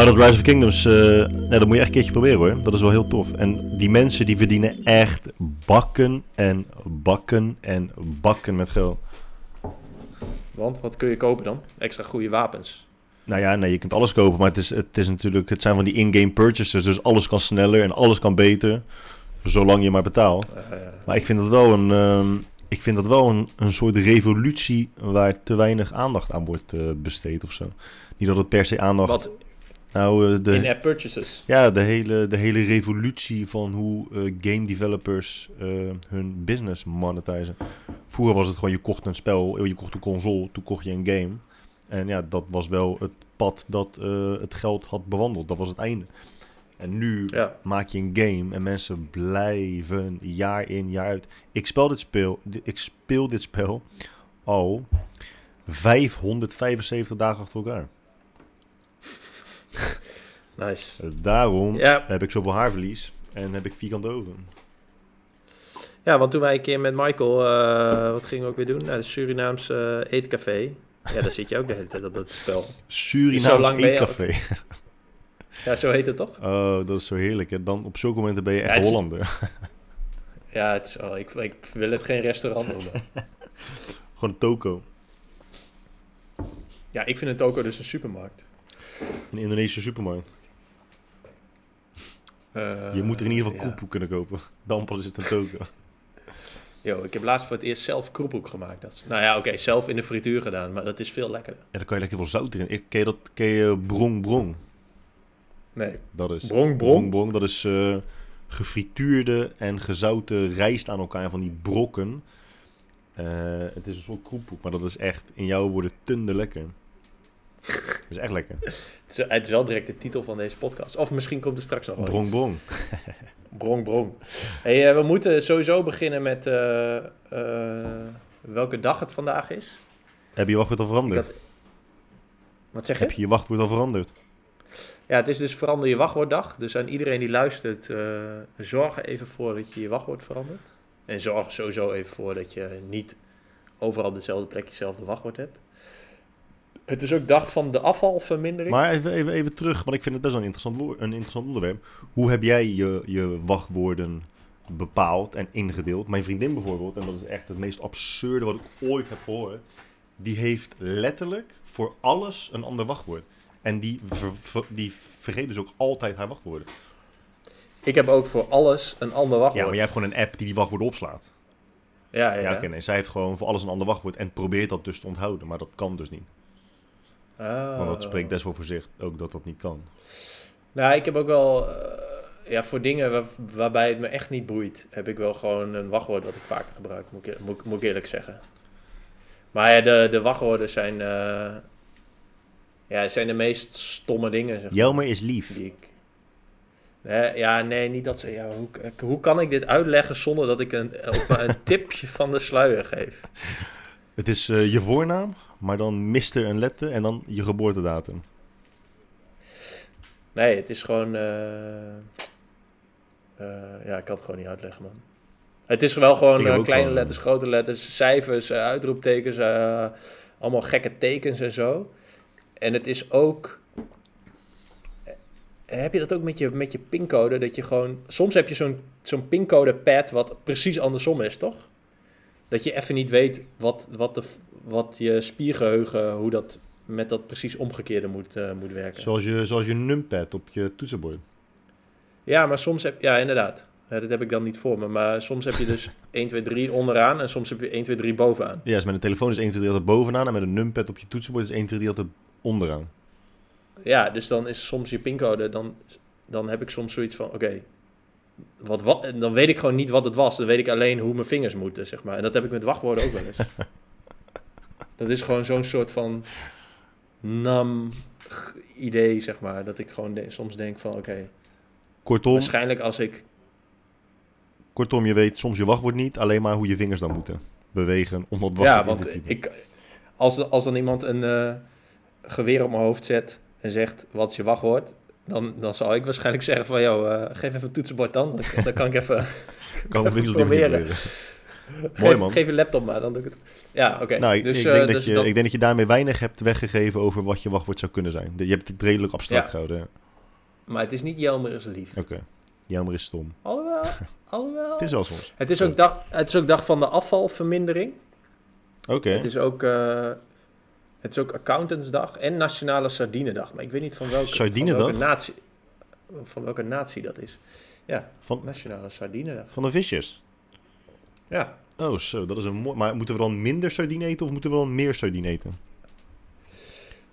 Maar dat Rise of Kingdoms, uh, dat moet je echt een keertje proberen hoor. Dat is wel heel tof. En die mensen die verdienen echt bakken en bakken en bakken met geld. Want wat kun je kopen dan? Extra goede wapens. Nou ja, nee, je kunt alles kopen, maar het, is, het, is natuurlijk, het zijn van die in-game purchases. Dus alles kan sneller en alles kan beter. Zolang je maar betaalt. maar ik vind dat wel een, uh, ik vind dat wel een, een soort revolutie waar te weinig aandacht aan wordt uh, besteed of zo. Niet dat het per se aandacht... Wat? Nou, uh, de, In-app purchases? Ja, de hele, de hele revolutie van hoe uh, game developers hun business monetizen. Vroeger was het gewoon, je kocht een spel, je kocht een console, toen kocht je een game. En ja, dat was wel het pad dat het geld had bewandeld. Dat was het einde. En nu maak je een game en mensen blijven jaar in, jaar uit. Ik speel dit spel, ik speel dit spel al 575 dagen achter elkaar. Nice. Daarom heb ik zoveel haarverlies en heb ik vierkante ogen. Ja, want toen wij een keer met Michael, uh, wat gingen we ook weer doen? Naar de Surinaamse uh, eetcafé. Ja, daar zit je ook de hele tijd op dat spel. Surinaamse eetcafé. Ja, zo heet het toch? Oh, dat is zo heerlijk. Hè? Dan op zulke momenten ben je echt Hollander. ja, het is, oh, ik, ik wil het geen restaurant noemen. Gewoon een toko. Ja, ik vind een toko dus een supermarkt. Een Indonesische supermarkt. Uh, je moet er in ieder geval ja. kunnen kopen. Dan pas is het een toko. Yo, ik heb laatst voor het eerst zelf kroephoek gemaakt. Dat is, nou ja, oké, zelf in de frituur gedaan, maar dat is veel lekkerder. Ja, dan kan je lekker veel zout erin. Ik, ken je dat ken je brong brong? Nee. Dat is brong, brong. brong, Dat is uh, gefrituurde en gezouten rijst aan elkaar van die brokken. Uh, het is een soort kroephoek, maar dat is echt in jouw woorden tunde lekker. Dat is echt lekker. het, is, het, is, wel direct de titel van deze podcast. Of misschien komt er straks nog wel Brong, iets. brong. brong, brong. Hey, uh, we moeten sowieso beginnen met welke dag het vandaag is. Heb je je wachtwoord al veranderd? Had... Wat zeg je? Heb je je wachtwoord al veranderd? Ja, het is dus verander je wachtwoorddag. Dus aan iedereen die luistert, uh, zorg er even voor dat je je wachtwoord verandert. En zorg er sowieso even voor dat je niet overal op dezelfde plek jezelfde wachtwoord hebt. Het is ook dag van de afvalvermindering. Maar even, even, even terug, want ik vind het best wel een interessant, een interessant onderwerp. Hoe heb jij je, je wachtwoorden bepaald en ingedeeld? Mijn vriendin bijvoorbeeld, en dat is echt het meest absurde wat ik ooit heb gehoord, die heeft letterlijk voor alles een ander wachtwoord. En die, die vergeet dus ook altijd haar wachtwoorden. Ik heb ook voor alles een ander wachtwoord. Ja, maar jij hebt gewoon een app die die wachtwoorden opslaat. Ja, ja. ja oké, nee. Zij heeft gewoon voor alles een ander wachtwoord en probeert dat dus te onthouden. Maar dat kan dus niet. Oh. Want dat spreekt best wel voor zich ook dat dat niet kan. Nou, ik heb ook wel... Uh, ja, voor dingen waarbij het me echt niet boeit... heb ik wel gewoon een wachtwoord wat ik vaker gebruik. Moet ik, moet, moet ik eerlijk zeggen. Maar ja, de, de wachtwoorden zijn... Uh, ja, zijn de meest stomme dingen. Zeg Jelmer is lief. Die ik... Nee, ja, nee, niet dat ze... Ja, hoe, hoe kan ik dit uitleggen zonder dat ik een, een tipje van de sluier geef? Het is uh, je voornaam, maar dan miste een letter en dan je geboortedatum. Nee, het is gewoon... Uh, uh, ja, ik kan het gewoon niet uitleggen, man. Het is wel gewoon kleine gewoon, letters, grote letters, cijfers, uitroeptekens, allemaal gekke tekens en zo. En het is ook. Heb je dat ook met je, met je pincode? Dat je gewoon. Soms heb je zo'n zo'n pincode pad wat precies andersom is, toch? Dat je even niet weet wat, wat, de, wat je spiergeheugen, hoe dat met dat precies omgekeerde moet, uh, moet werken. Zoals je, zoals je numpad op je toetsenbord. Ja, maar soms heb Ja, inderdaad. Ja, dat heb ik dan niet voor me. Maar soms heb je dus 1, 2, 3 onderaan en soms heb je 1, 2, 3 bovenaan. Ja, dus met een telefoon is 1, 2, 3 altijd bovenaan en met een numpad op je toetsenbord is 1, 2, 3 altijd onderaan. Ja, dus dan is soms je pincode, dan, dan heb ik soms zoiets van, oké, okay, wat, wat, dan weet ik gewoon niet wat het was. Dan weet ik alleen hoe mijn vingers moeten, zeg maar. En dat heb ik met wachtwoorden ook wel eens. dat is gewoon zo'n soort van nam idee, zeg maar. Dat ik gewoon de, soms denk van, oké. Okay, Kortom. Waarschijnlijk als ik. Kortom, je weet soms je wachtwoord niet, alleen maar hoe je vingers dan moeten bewegen om dat wachtwoord ja, want te typen. Ik, als, als dan iemand een uh, geweer op mijn hoofd zet en zegt, wat is je wachtwoord? Dan, dan zal ik waarschijnlijk zeggen van, joh, uh, geef even een toetsenbord dan. Dan, dan kan ik even, kan even proberen. geef, man. geef je laptop maar, dan doe ik het. Ja, oké. Nou, ik, dus, ik, eh, denk dat dus je, dat- ik denk dat je daarmee weinig hebt weggegeven over wat je wachtwoord zou kunnen zijn. Je hebt het redelijk abstract Ja. gehouden. Maar het is niet Jelmer is lief. Oké. Jammer is stom. Alhoewel, alhoewel. Het is wel soms. Het is ook dag, het is ook dag van de afvalvermindering. Oké. Het is ook... eh, het is ook accountantsdag en nationale sardinedag. Maar ik weet niet van welke, van Sardinedag? welke natie, van welke natie dat is. Van, Nationale sardinedag. van de visjes. Ja, Oh, zo. Dat is een mooi... Maar moeten we dan minder sardine eten of moeten we dan meer sardine eten?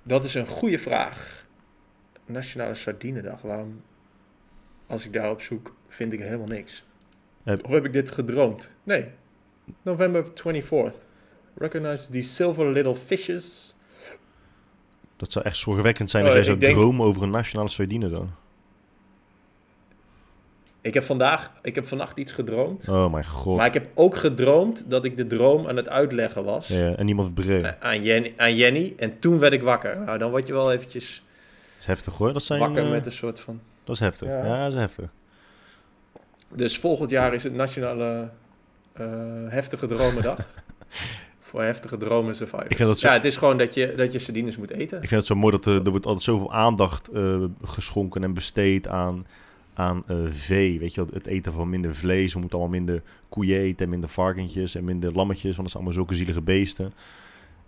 dat is een goede vraag. Nationale sardinedag. Waarom, als ik daarop zoek, vind ik helemaal niks. Heb- Of heb ik dit gedroomd? Nee. November 24th. Recognize these silver little fishes. Dat zou echt zorgwekkend zijn Oh, als jij ik zou denk- dromen over een nationale sardine dan. Ik heb vandaag, ik heb vannacht iets gedroomd. Oh mijn god. Maar ik heb ook gedroomd dat ik de droom aan het uitleggen was. Ja, en niemand het begreep. eh, Aan, Jenny, aan Jenny. En toen werd ik wakker. Nou, dan word je wel eventjes Dat is heftig hoor. Dat, zijn, wakker eh, met een soort van... dat is heftig. Ja. Ja, dat is heftig. Dus volgend jaar is het nationale eh, heftige dromendag. Voor heftige dromen survivors. Ik vind dat zo- Ja, het is gewoon dat je, dat je sardines moet eten. Ik vind het zo mooi dat er, er wordt altijd zoveel aandacht eh, geschonken en besteed aan, aan eh, vee. Weet je, het eten van minder vlees. We moeten allemaal minder koeien eten en minder varkentjes en minder lammetjes. Want dat zijn allemaal zulke zielige beesten.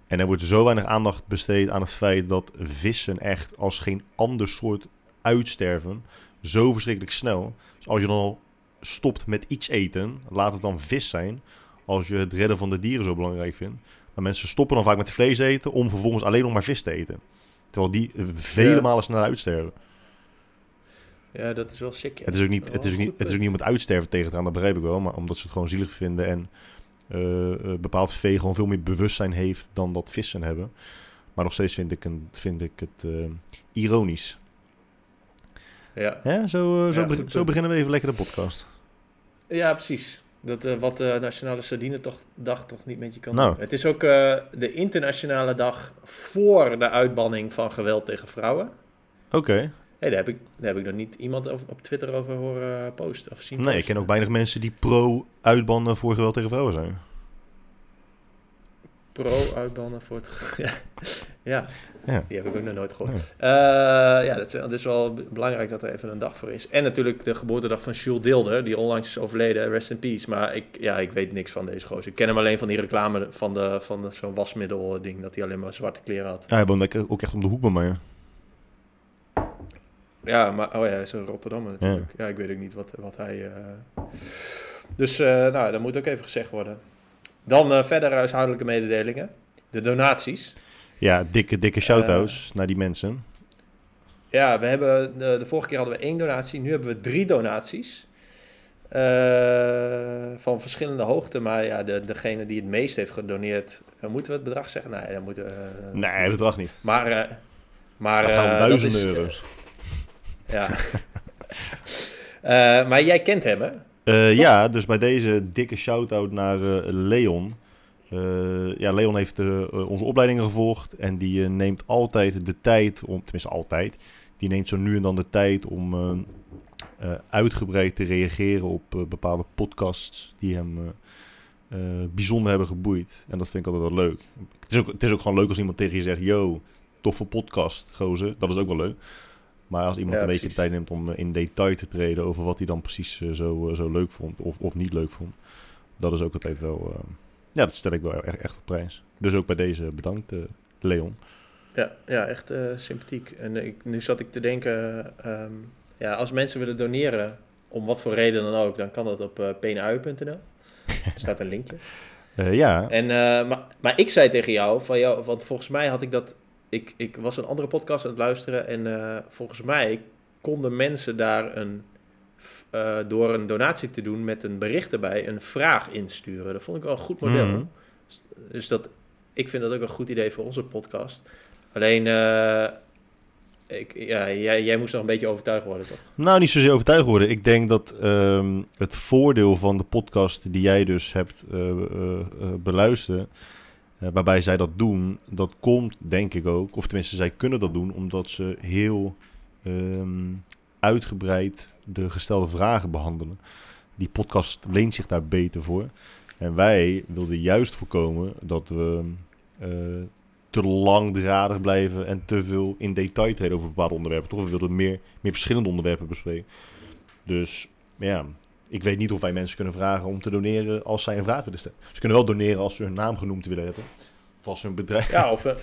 En er wordt zo weinig aandacht besteed aan het feit dat vissen echt als geen ander soort uitsterven. Zo verschrikkelijk snel. Dus als je dan al stopt met iets eten, laat het dan vis zijn. Als je het redden van de dieren zo belangrijk vindt. Maar mensen stoppen dan vaak met vlees eten om vervolgens alleen nog maar vis te eten. Terwijl die eh, vele Ja. malen sneller uitsterven. Ja, dat is wel sick. ja. Het is ook niet, het is ook niet, het is ook niet om het uitsterven tegen te gaan, dat begrijp ik wel. Maar omdat ze het gewoon zielig vinden en eh, bepaald vee gewoon veel meer bewustzijn heeft dan dat vissen hebben. Maar nog steeds vind ik, een, vind ik het eh, ironisch. Ja. Hè? Zo, zo, Ja, be- goed zo beginnen we even lekker de podcast. ja, precies. Dat, wat de Nationale Sardine toch, dag toch niet met je kan Nou. doen. Het is ook de internationale dag voor de uitbanning van geweld tegen vrouwen. Oké. Hey, daar, heb ik, daar heb ik nog niet iemand over, op Twitter over horen posten of zien Nee, ik ken ook weinig mensen die pro-uitbannen voor geweld tegen vrouwen zijn. Pro-uitbannen voor het... ja. ja, Ja. die heb ik ook nog nooit gehoord. Nee. Eh, ja, dat is, dat is wel belangrijk dat er even een dag voor is. En natuurlijk de geboortedag van Jules Deelder, die onlangs is overleden. Rest in peace. Maar ik, ja, ik weet niks van deze gozer. Ik ken hem alleen van die reclame van, de, van zo'n wasmiddel ding, dat hij alleen maar zwarte kleren had. Ja, hij lekker ook echt om de hoek bij mij. Ja, maar oh ja, hij is een Rotterdammer natuurlijk. Ja, ik weet ook niet wat, wat hij... eh, Dus, eh, nou, dat moet ook even gezegd worden. Dan eh, verder huishoudelijke mededelingen. De donaties. Ja, dikke, dikke shout-outs naar die mensen. Ja, we hebben de, de vorige keer hadden we één donatie, nu hebben we drie donaties. Van verschillende hoogte, maar ja, de, degene die het meest heeft gedoneerd, moeten we het bedrag zeggen? Nee, dan moeten we. Nee, dat bedrag niet. Maar, eh, maar Dat gaan duizenden dat euro's. Ja. Eh, maar jij kent hem, hè? Eh, ja, dus bij deze dikke shout-out naar eh, Leon. Ja, Leon heeft onze opleidingen gevolgd en die neemt altijd de tijd om, tenminste altijd, die neemt zo nu en dan de tijd om uitgebreid te reageren op bepaalde podcasts die hem bijzonder hebben geboeid. En dat vind ik altijd wel leuk. Het is, ook, het is ook gewoon leuk als iemand tegen je zegt, yo, toffe podcast, gozer. Dat is ook wel leuk. Maar als iemand Ja, een beetje de tijd neemt om eh, in detail te treden over wat hij dan precies eh, zo, eh, zo leuk vond of, of niet leuk vond, dat is ook altijd wel, ja, dat stel ik wel echt, echt op prijs. Dus ook bij deze bedankt, Leon. Ja, ja echt sympathiek. En ik, nu zat ik te denken, ehm, ja, als mensen willen doneren, om wat voor reden dan ook, dan kan dat op uh. Er staat een linkje. Ja, En, maar, maar ik zei tegen jou, van jou, want volgens mij had ik dat, ik, ik was een andere podcast aan het luisteren en eh, volgens mij konden mensen daar een, eh, door een donatie te doen met een bericht erbij, een vraag insturen. Dat vond ik wel een goed model. Mhm. Dus dat, ik vind dat ook een goed idee voor onze podcast. Alleen, eh, ik, ja, jij, jij moest nog een beetje overtuigd worden, toch? Nou, niet zozeer overtuigd worden. Ik denk dat ehm, het voordeel van de podcast die jij dus hebt beluisterd, waarbij zij dat doen, dat komt denk ik ook, of tenminste zij kunnen dat doen, omdat ze heel ehm, uitgebreid de gestelde vragen behandelen. Die podcast leent zich daar beter voor. En wij wilden juist voorkomen dat we eh, te langdradig blijven en te veel in detail treden over bepaalde onderwerpen. Toch? We wilden meer, meer verschillende onderwerpen bespreken. Dus ja, ik weet niet of wij mensen kunnen vragen om te doneren als zij een vraag willen stellen. Ze kunnen wel doneren als ze hun naam genoemd willen hebben. Of als hun bedrijf. Ja, of, een-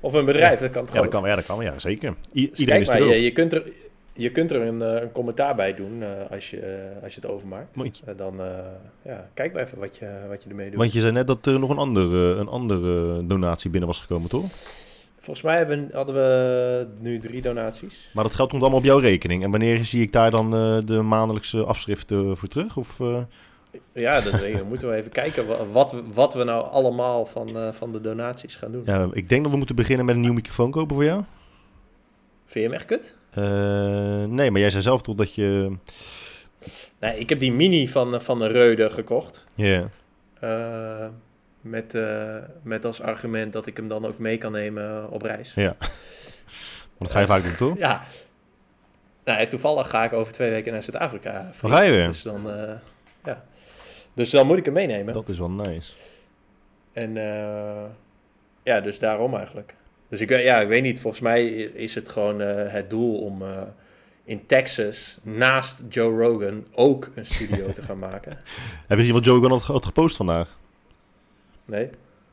of een bedrijf, dat kan toch Ja, dat kan, ja, dat kan, ja zeker. I- Dus iedereen is maar, er je, kunt er, je kunt er een, eh, een commentaar bij doen eh, als, je, eh, als je het overmaakt. Want je- Eh, dan eh, ja, kijk maar even wat je, wat je ermee doet. Want je zei net dat er nog een andere, een andere donatie binnen was gekomen, toch? Volgens mij hebben, hadden we nu drie donaties. Maar dat geld komt allemaal op jouw rekening. En wanneer zie ik daar dan eh, de maandelijkse afschriften voor terug? Of, eh, Ja, dat moeten we even kijken wa- wat, we- wat we nou allemaal van, eh, van de donaties gaan doen. ja, ik denk dat we moeten beginnen met een nieuwe microfoon kopen voor jou. Vind je hem echt kut? Eh, nee, maar jij zei zelf toch dat je... Nee, ik heb die mini van, eh, van de Reude gekocht. Ja. Eh, met, eh, met als argument dat ik hem dan ook mee kan nemen op reis. Want dat ga je vaak doen, toch? Ja. Nou, ja, toevallig ga ik over twee weken naar Zuid-Afrika. Waar ga je weer? Dus dan, eh, ja. dus dan moet ik hem meenemen. Dat is wel nice. En eh, ja, dus daarom eigenlijk. Dus ik, weet- ja, ik weet niet, volgens mij is het gewoon het doel om in Texas naast Joe Rogan ook een studio te gaan maken. Heb je gezien wat Joe Rogan had gepost vandaag? Nee?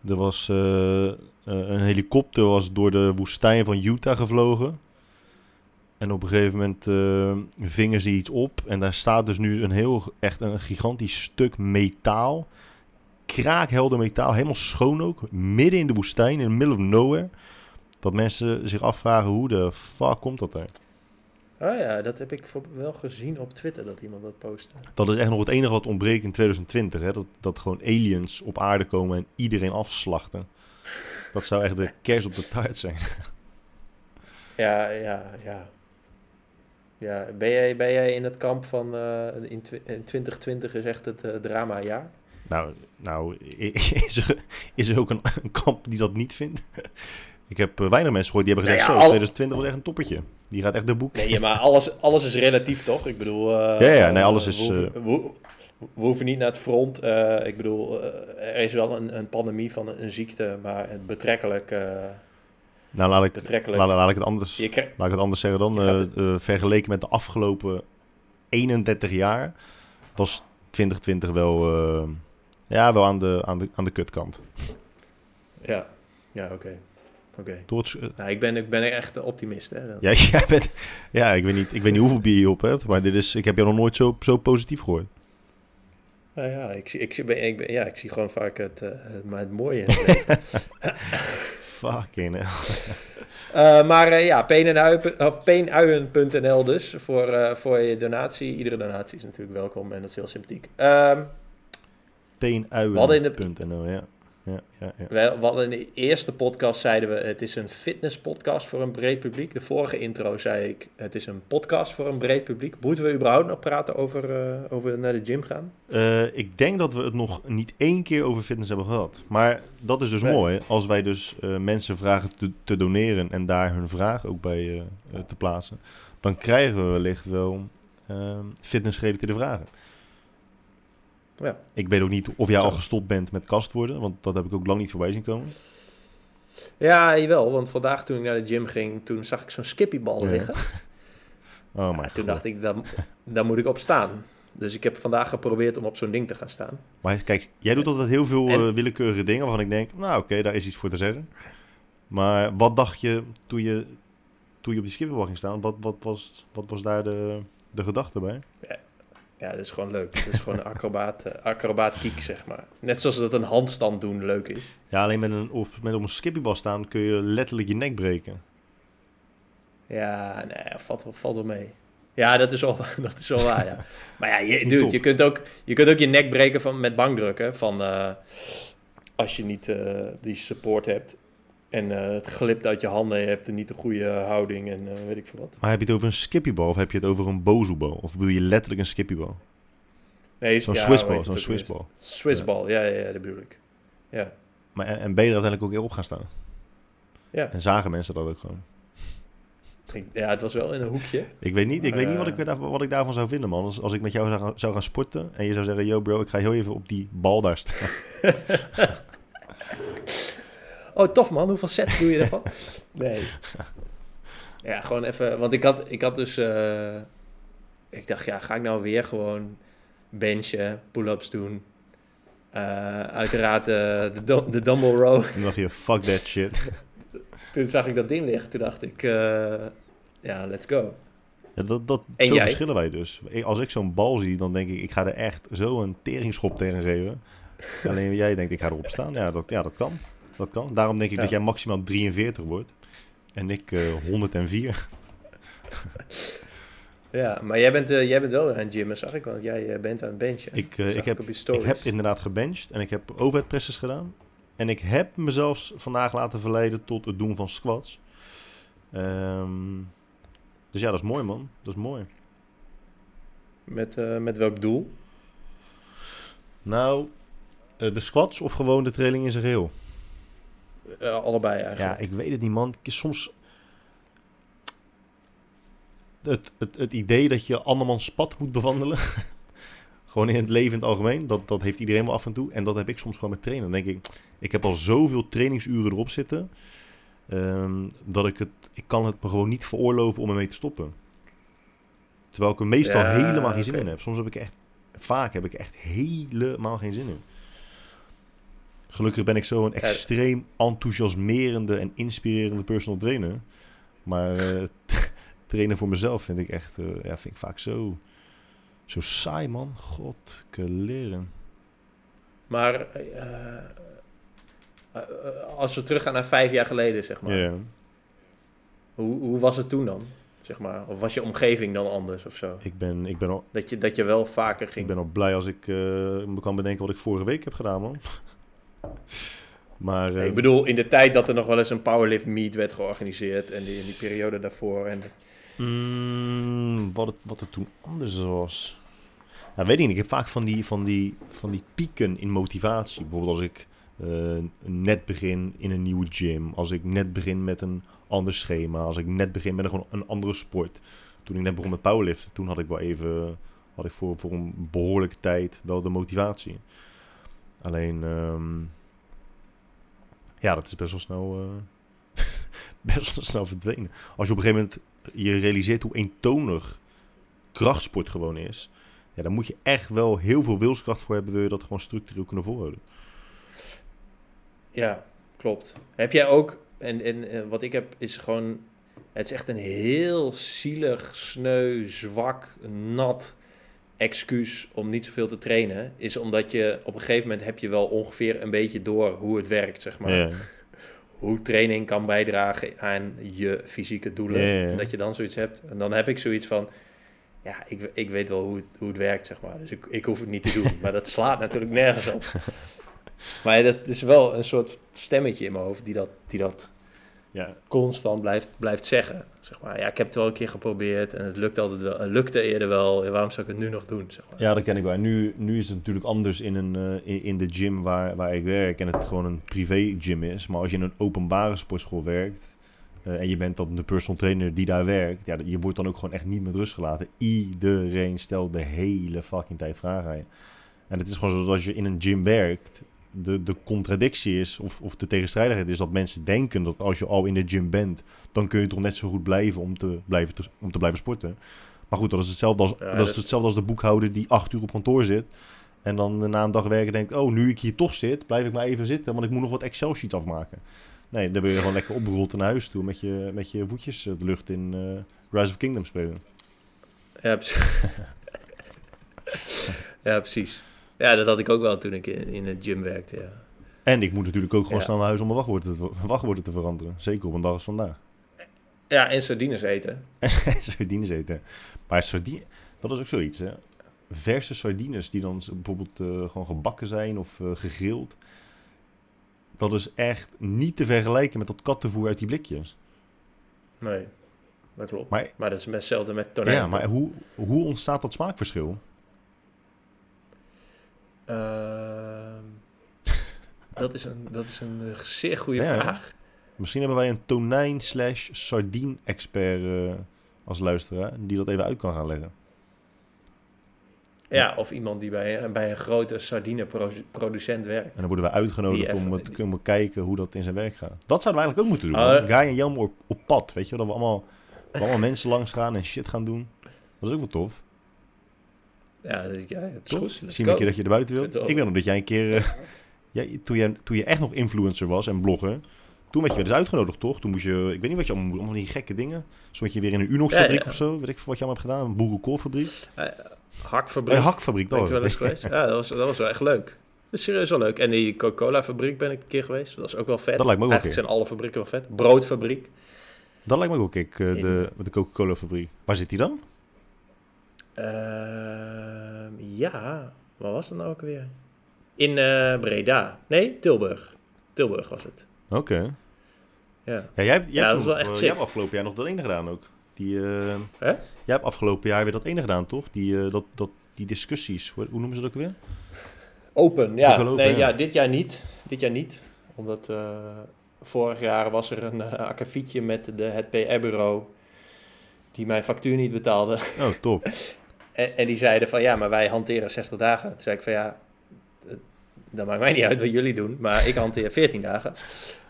Er was eh, eh, een helikopter was door de woestijn van Utah gevlogen. En op een gegeven moment eh, vingen ze iets op. En daar staat dus nu een heel, echt een gigantisch stuk metaal. Kraakhelder metaal, helemaal schoon ook. Midden in de woestijn, in the middle of nowhere. Dat mensen zich afvragen hoe de fuck komt dat daar. Oh ja, dat heb ik voor- wel gezien op Twitter dat iemand dat postte. Dat is echt nog het enige wat ontbreekt in 2020. Hè? Dat, dat gewoon aliens op aarde komen en iedereen afslachten. Dat zou echt de kers op de taart zijn. Ja, ja, ja. Ja, ben jij, ben jij in het kamp van eh, in, twi- in 2020 is echt het eh, drama jaar? Nou, nou is, er, is er ook een, een kamp die dat niet vindt? Ik heb eh, weinig mensen gehoord die hebben gezegd... Nou zo, ja, al- 2020 was echt een toppertje. Die gaat echt de boek. Nee, maar alles, alles is relatief toch? Ik bedoel... eh, Ja, ja, nee, alles we is, hoeven- we, we hoeven niet naar het front. eh, ik bedoel, eh, er is wel een, een pandemie van een, een ziekte, maar het betrekkelijk... eh, Nou, laat ik, betrekkelijk laat, laat ik het anders, laat ik het anders zeggen dan. Eh, eh, vergeleken met de afgelopen 31 jaar was 2020 wel, eh, ja, wel aan, de, aan, de, aan de kutkant. ja, ja oké. Oké. Eh, Nou, ik ben, ik ben echt een optimist, hè. ja, jij bent, ja ik, weet niet, ik weet niet hoeveel bier je op hebt, maar dit is, ik heb je nog nooit zo, zo positief gehoord. Nou ja, ik zie, ik, ben, ik, ben, ja, ik zie gewoon vaak het, eh, maar het mooie. Fucking hell. Eh, maar eh, ja, peenuien.nl dus voor, voor je donatie. Iedere donatie is natuurlijk welkom en dat is heel sympathiek. Ehm, in de- Peenuien.nl, ja. Ja, ja, ja. we, we hadden in de eerste podcast zeiden we het is een fitnesspodcast voor een breed publiek. De vorige intro zei ik het is een podcast voor een breed publiek. Moeten we überhaupt nog praten over, eh, over naar de gym gaan? Eh, ik denk dat we het nog niet één keer over fitness hebben gehad. Maar dat is dus Nee. mooi. Als wij dus eh, mensen vragen te, te doneren en daar hun vraag ook bij te plaatsen, dan krijgen we wellicht wel uh, fitnessgerelateerde vragen. Ja. Ik weet ook niet of jij Zo. al gestopt bent met kast worden, want dat heb ik ook lang niet voorbij zien komen. Ja, jawel, want vandaag toen ik naar de gym ging, toen zag ik zo'n skippybal Ja. liggen. Oh Ja, toen dacht ik, daar, moet ik op staan. Dus ik heb vandaag geprobeerd om op zo'n ding te gaan staan. Maar kijk, jij doet altijd heel veel En- eh, willekeurige dingen waarvan ik denk, nou oké, daar is iets voor te zeggen. Maar wat dacht je toen je, toen je op die skippenbal ging staan? Wat, wat, was, wat was daar de, de gedachte bij? Ja, dat is gewoon leuk. Dat is gewoon acrobaat, eh, acrobatiek, zeg maar. Net zoals dat een handstand doen leuk is. Ja, alleen met een, op, met op een skippiebal staan kun je letterlijk je nek breken. Ja, nee, valt, wel- valt wel mee. Ja, dat is wel, dat is wel waar, ja. Maar ja, je, dude, je, kunt ook, je kunt ook je nek breken van, met bankdrukken. Van, eh, als je niet eh, die support hebt. En eh, het glipt uit je handen. Je hebt er niet de goede houding en eh, weet ik veel wat. Maar heb je het over een skippiebal of heb je het over een bozoebal? Of bedoel je letterlijk een skippiebal? Nee, Zo'n ja, Swissbal, zo'n? Swissbal. Swissbal, ja, ja, ja, dat bedoel ik. Ja, Maar en, en ben je er uiteindelijk ook weer op gaan staan? ja. En zagen mensen dat ook gewoon? Ik- Ja, het was wel in een hoekje. Ik weet niet, ik weet niet wat, Eh. ik, daar- wat ik daarvan zou vinden, man. Als, als ik met jou zou zou gaan sporten en je zou zeggen... Yo bro, ik ga heel even op die bal daar staan. Oh, tof man. Hoeveel sets doe je ervan? nee. Ja, gewoon even... Want ik had, ik had dus... eh, ik dacht, ja, ga ik nou weer gewoon benchen, pull-ups doen? Eh, uiteraard eh, de, dum- de dumbbell row. Toen dacht je, fuck that shit. Toen zag ik dat ding liggen. Toen dacht ik, ja, let's go. Ja, dat, dat, En zo jij? verschillen wij dus. Als ik zo'n bal zie, dan denk ik, ik ga er echt zo een teringschop tegen geven. Alleen jij denkt, ik ga erop staan. Ja, dat, ja, dat kan. Dat kan. Daarom denk ik Ja. dat jij maximaal 43 wordt. En ik eh 104. Ja, maar jij bent, eh, jij bent wel aan het gymmen, zag ik. Want jij eh, bent aan het benchen. Ik, eh, ik, heb, ik inderdaad gebenched en ik heb overhead presses gedaan. En ik heb mezelf vandaag laten verleiden tot het doen van squats. Ehm, dus ja, dat is mooi man. Dat is mooi. Met, eh, met welk doel? Nou, eh, de squats of gewoon de training in zijn geheel? Eh, allebei Ja, eigenlijk. ik weet het niet, man. Soms. Het, het, het idee dat je andermans pad moet bewandelen. gewoon in het leven in het algemeen. Dat, dat heeft iedereen wel af en toe. En dat heb ik soms gewoon met trainen. Dan denk ik, ik heb al zoveel trainingsuren erop zitten. ehm, dat ik het. Ik kan het me gewoon niet veroorloven om ermee te stoppen. Terwijl ik er meestal Ja, helemaal geen zin in heb. Soms heb ik echt. Vaak heb ik echt helemaal geen zin in. Gelukkig ben ik zo'n extreem enthousiasmerende en inspirerende personal trainer. Maar eh, trainen voor mezelf vind ik echt, eh, ja, vind ik vaak zo, zo saai, man. God, leren. Maar eh, eh, eh, als we teruggaan naar vijf jaar geleden, zeg maar. Hoe, hoe was het toen dan? Zeg maar? Of was je omgeving dan anders of zo? ik ben, ik ben al, Dat je, dat je wel vaker ik ging. ben al blij als ik me kan bedenken wat ik vorige week heb gedaan, man. Maar, eh, ik bedoel, in de tijd dat er nog wel eens een powerlift meet werd georganiseerd. En die, in die periode daarvoor. En, Mm, wat, het, wat het toen anders was. Nou, weet ik niet. Ik heb vaak van die, van die, van die pieken in motivatie. Bijvoorbeeld als ik eh, net begin in een nieuwe gym. Als ik net begin met een ander schema. Als ik net begin met een, gewoon een andere sport. Toen ik net begon met powerliften, toen had ik wel even... Had ik voor, voor een behoorlijke tijd wel de motivatie. Alleen... ehm, ja, dat is best wel snel... eh, best wel snel verdwenen. Als je op een gegeven moment je realiseert hoe eentonig krachtsport gewoon is, ja, dan moet je echt wel heel veel wilskracht voor hebben, wil je dat gewoon structureel kunnen volhouden. ja, klopt. Heb jij ook, en, en eh, wat ik heb is gewoon, het is echt een heel zielig, sneu, zwak, nat excuus om niet zoveel te trainen. Is omdat je op een gegeven moment heb je wel ongeveer een beetje door hoe het werkt, zeg maar. Hoe training kan bijdragen aan je fysieke doelen. En dat je dan zoiets hebt. En dan heb ik zoiets van, ja, ik, ik weet wel hoe het, hoe het werkt, zeg maar. Dus ik, ik hoef het niet te doen. maar dat slaat natuurlijk nergens op. Maar dat is wel een soort stemmetje in mijn hoofd die dat, die dat ja. constant blijft, blijft zeggen. Zeg maar, ja, ik heb het wel een keer geprobeerd en het lukt altijd wel. Het lukte eerder wel. Waarom zou ik het nu nog doen? Zeg maar. ja, dat ken ik wel. En nu, nu is het natuurlijk anders in, een, eh, in, in de gym waar, waar ik werk en het gewoon een privé gym is. Maar als je in een openbare sportschool werkt eh, en je bent dan de personal trainer die daar werkt, ja, je wordt dan ook gewoon echt niet met rust gelaten. Iedereen stelt de hele fucking tijd vragen aan je. En het is gewoon zoals als je in een gym werkt, de, de contradictie is, of, of de tegenstrijdigheid is dat mensen denken dat als je al in de gym bent, dan kun je toch net zo goed blijven om te blijven, te- om te blijven sporten. Maar goed, dat is hetzelfde als, Ja, dat dat is hetzelfde als de boekhouder die acht uur op kantoor zit. En dan na een dag werken denkt, oh, nu ik hier toch zit, blijf ik maar even zitten, want ik moet nog wat Excel-sheets afmaken. Nee, dan ben je gewoon lekker opgerold naar huis toe met je, met je voetjes eh, de lucht in eh, Rise of Kingdom spelen. Ja, precies. ja, precies. Ja, dat had ik ook wel toen ik in, in het gym werkte, ja. En ik moet natuurlijk ook gewoon Ja. snel naar huis om mijn wachtwoorden te, wachtwoorden te veranderen. Zeker op een dag als vandaag. Ja, en sardines eten. sardines eten. Maar sardine, dat is ook zoiets, hè. Verse sardines die dan bijvoorbeeld eh, gewoon gebakken zijn of eh, gegrild. Dat is echt niet te vergelijken met dat kattenvoer uit die blikjes. Nee, dat klopt. Maar, Maar, dat is hetzelfde met tonijn. ja, maar hoe, hoe ontstaat dat smaakverschil? Ehm, dat is een, dat is een eh, zeer goede Ja. vraag. Misschien hebben wij een tonijn slash sardine expert eh, als luisteraar die dat even uit kan gaan leggen. Ja, of iemand die bij, bij een grote sardine-producent werkt. En dan worden we uitgenodigd om even- te kunnen kijken hoe dat in zijn werk gaat. Dat zouden we eigenlijk ook moeten doen. Oh, man. Guy en Jelmer op, op pad, weet je. Dat we allemaal, we allemaal mensen langs gaan en shit gaan doen. Dat is ook wel tof. Ja, dat- ja het is Toch? goed. Go. een keer dat je er buiten Ik wilt. Ik weet nog dat jij een keer... eh, jij, toen, je, toen je echt nog influencer was en blogger... Toen werd je weer eens uitgenodigd, toch? Toen moest je... Ik weet niet wat je allemaal. Allemaal die gekke dingen. Zo met je weer in een Unox-fabriek Ja, ja. of zo. Weet ik wat je allemaal hebt gedaan. Een boerenkoolfabriek. Hakfabriek. Een hakfabriek, dat ben ik was wel eens geweest. Ja, dat was, dat was wel echt leuk. Dat is serieus wel leuk. En die Coca-Cola fabriek ben ik een keer geweest. Dat is ook wel vet. Dat lijkt me ook Eigenlijk zijn alle fabrieken wel vet. Broodfabriek. Dat lijkt me ook eh, In- de, de Coca-Cola fabriek. Waar zit die dan? Ehm, ja, waar was dat nou ook weer? In eh, Breda. Nee, Tilburg. Tilburg was het. Oké. Ja. Ja, jij, jij, Ja, hebt dat wel echt jij hebt afgelopen jaar nog dat ene gedaan ook. Die, eh, Hè? Jij hebt afgelopen jaar weer dat ene gedaan, toch? Die, eh, dat, dat, die discussies. Hoe, hoe noemen ze dat ook weer? Open, ja. Open, nee, ja. ja. dit jaar niet. Dit jaar niet. Omdat vorig jaar was er een uh, akkefietje met de, het PR-bureau die mijn factuur niet betaalde. Oh, top. En, en die zeiden van ja, maar wij hanteren 60 dagen. Toen zei ik van ja, dat maakt mij niet uit wat jullie doen, maar ik hanteer 14 dagen.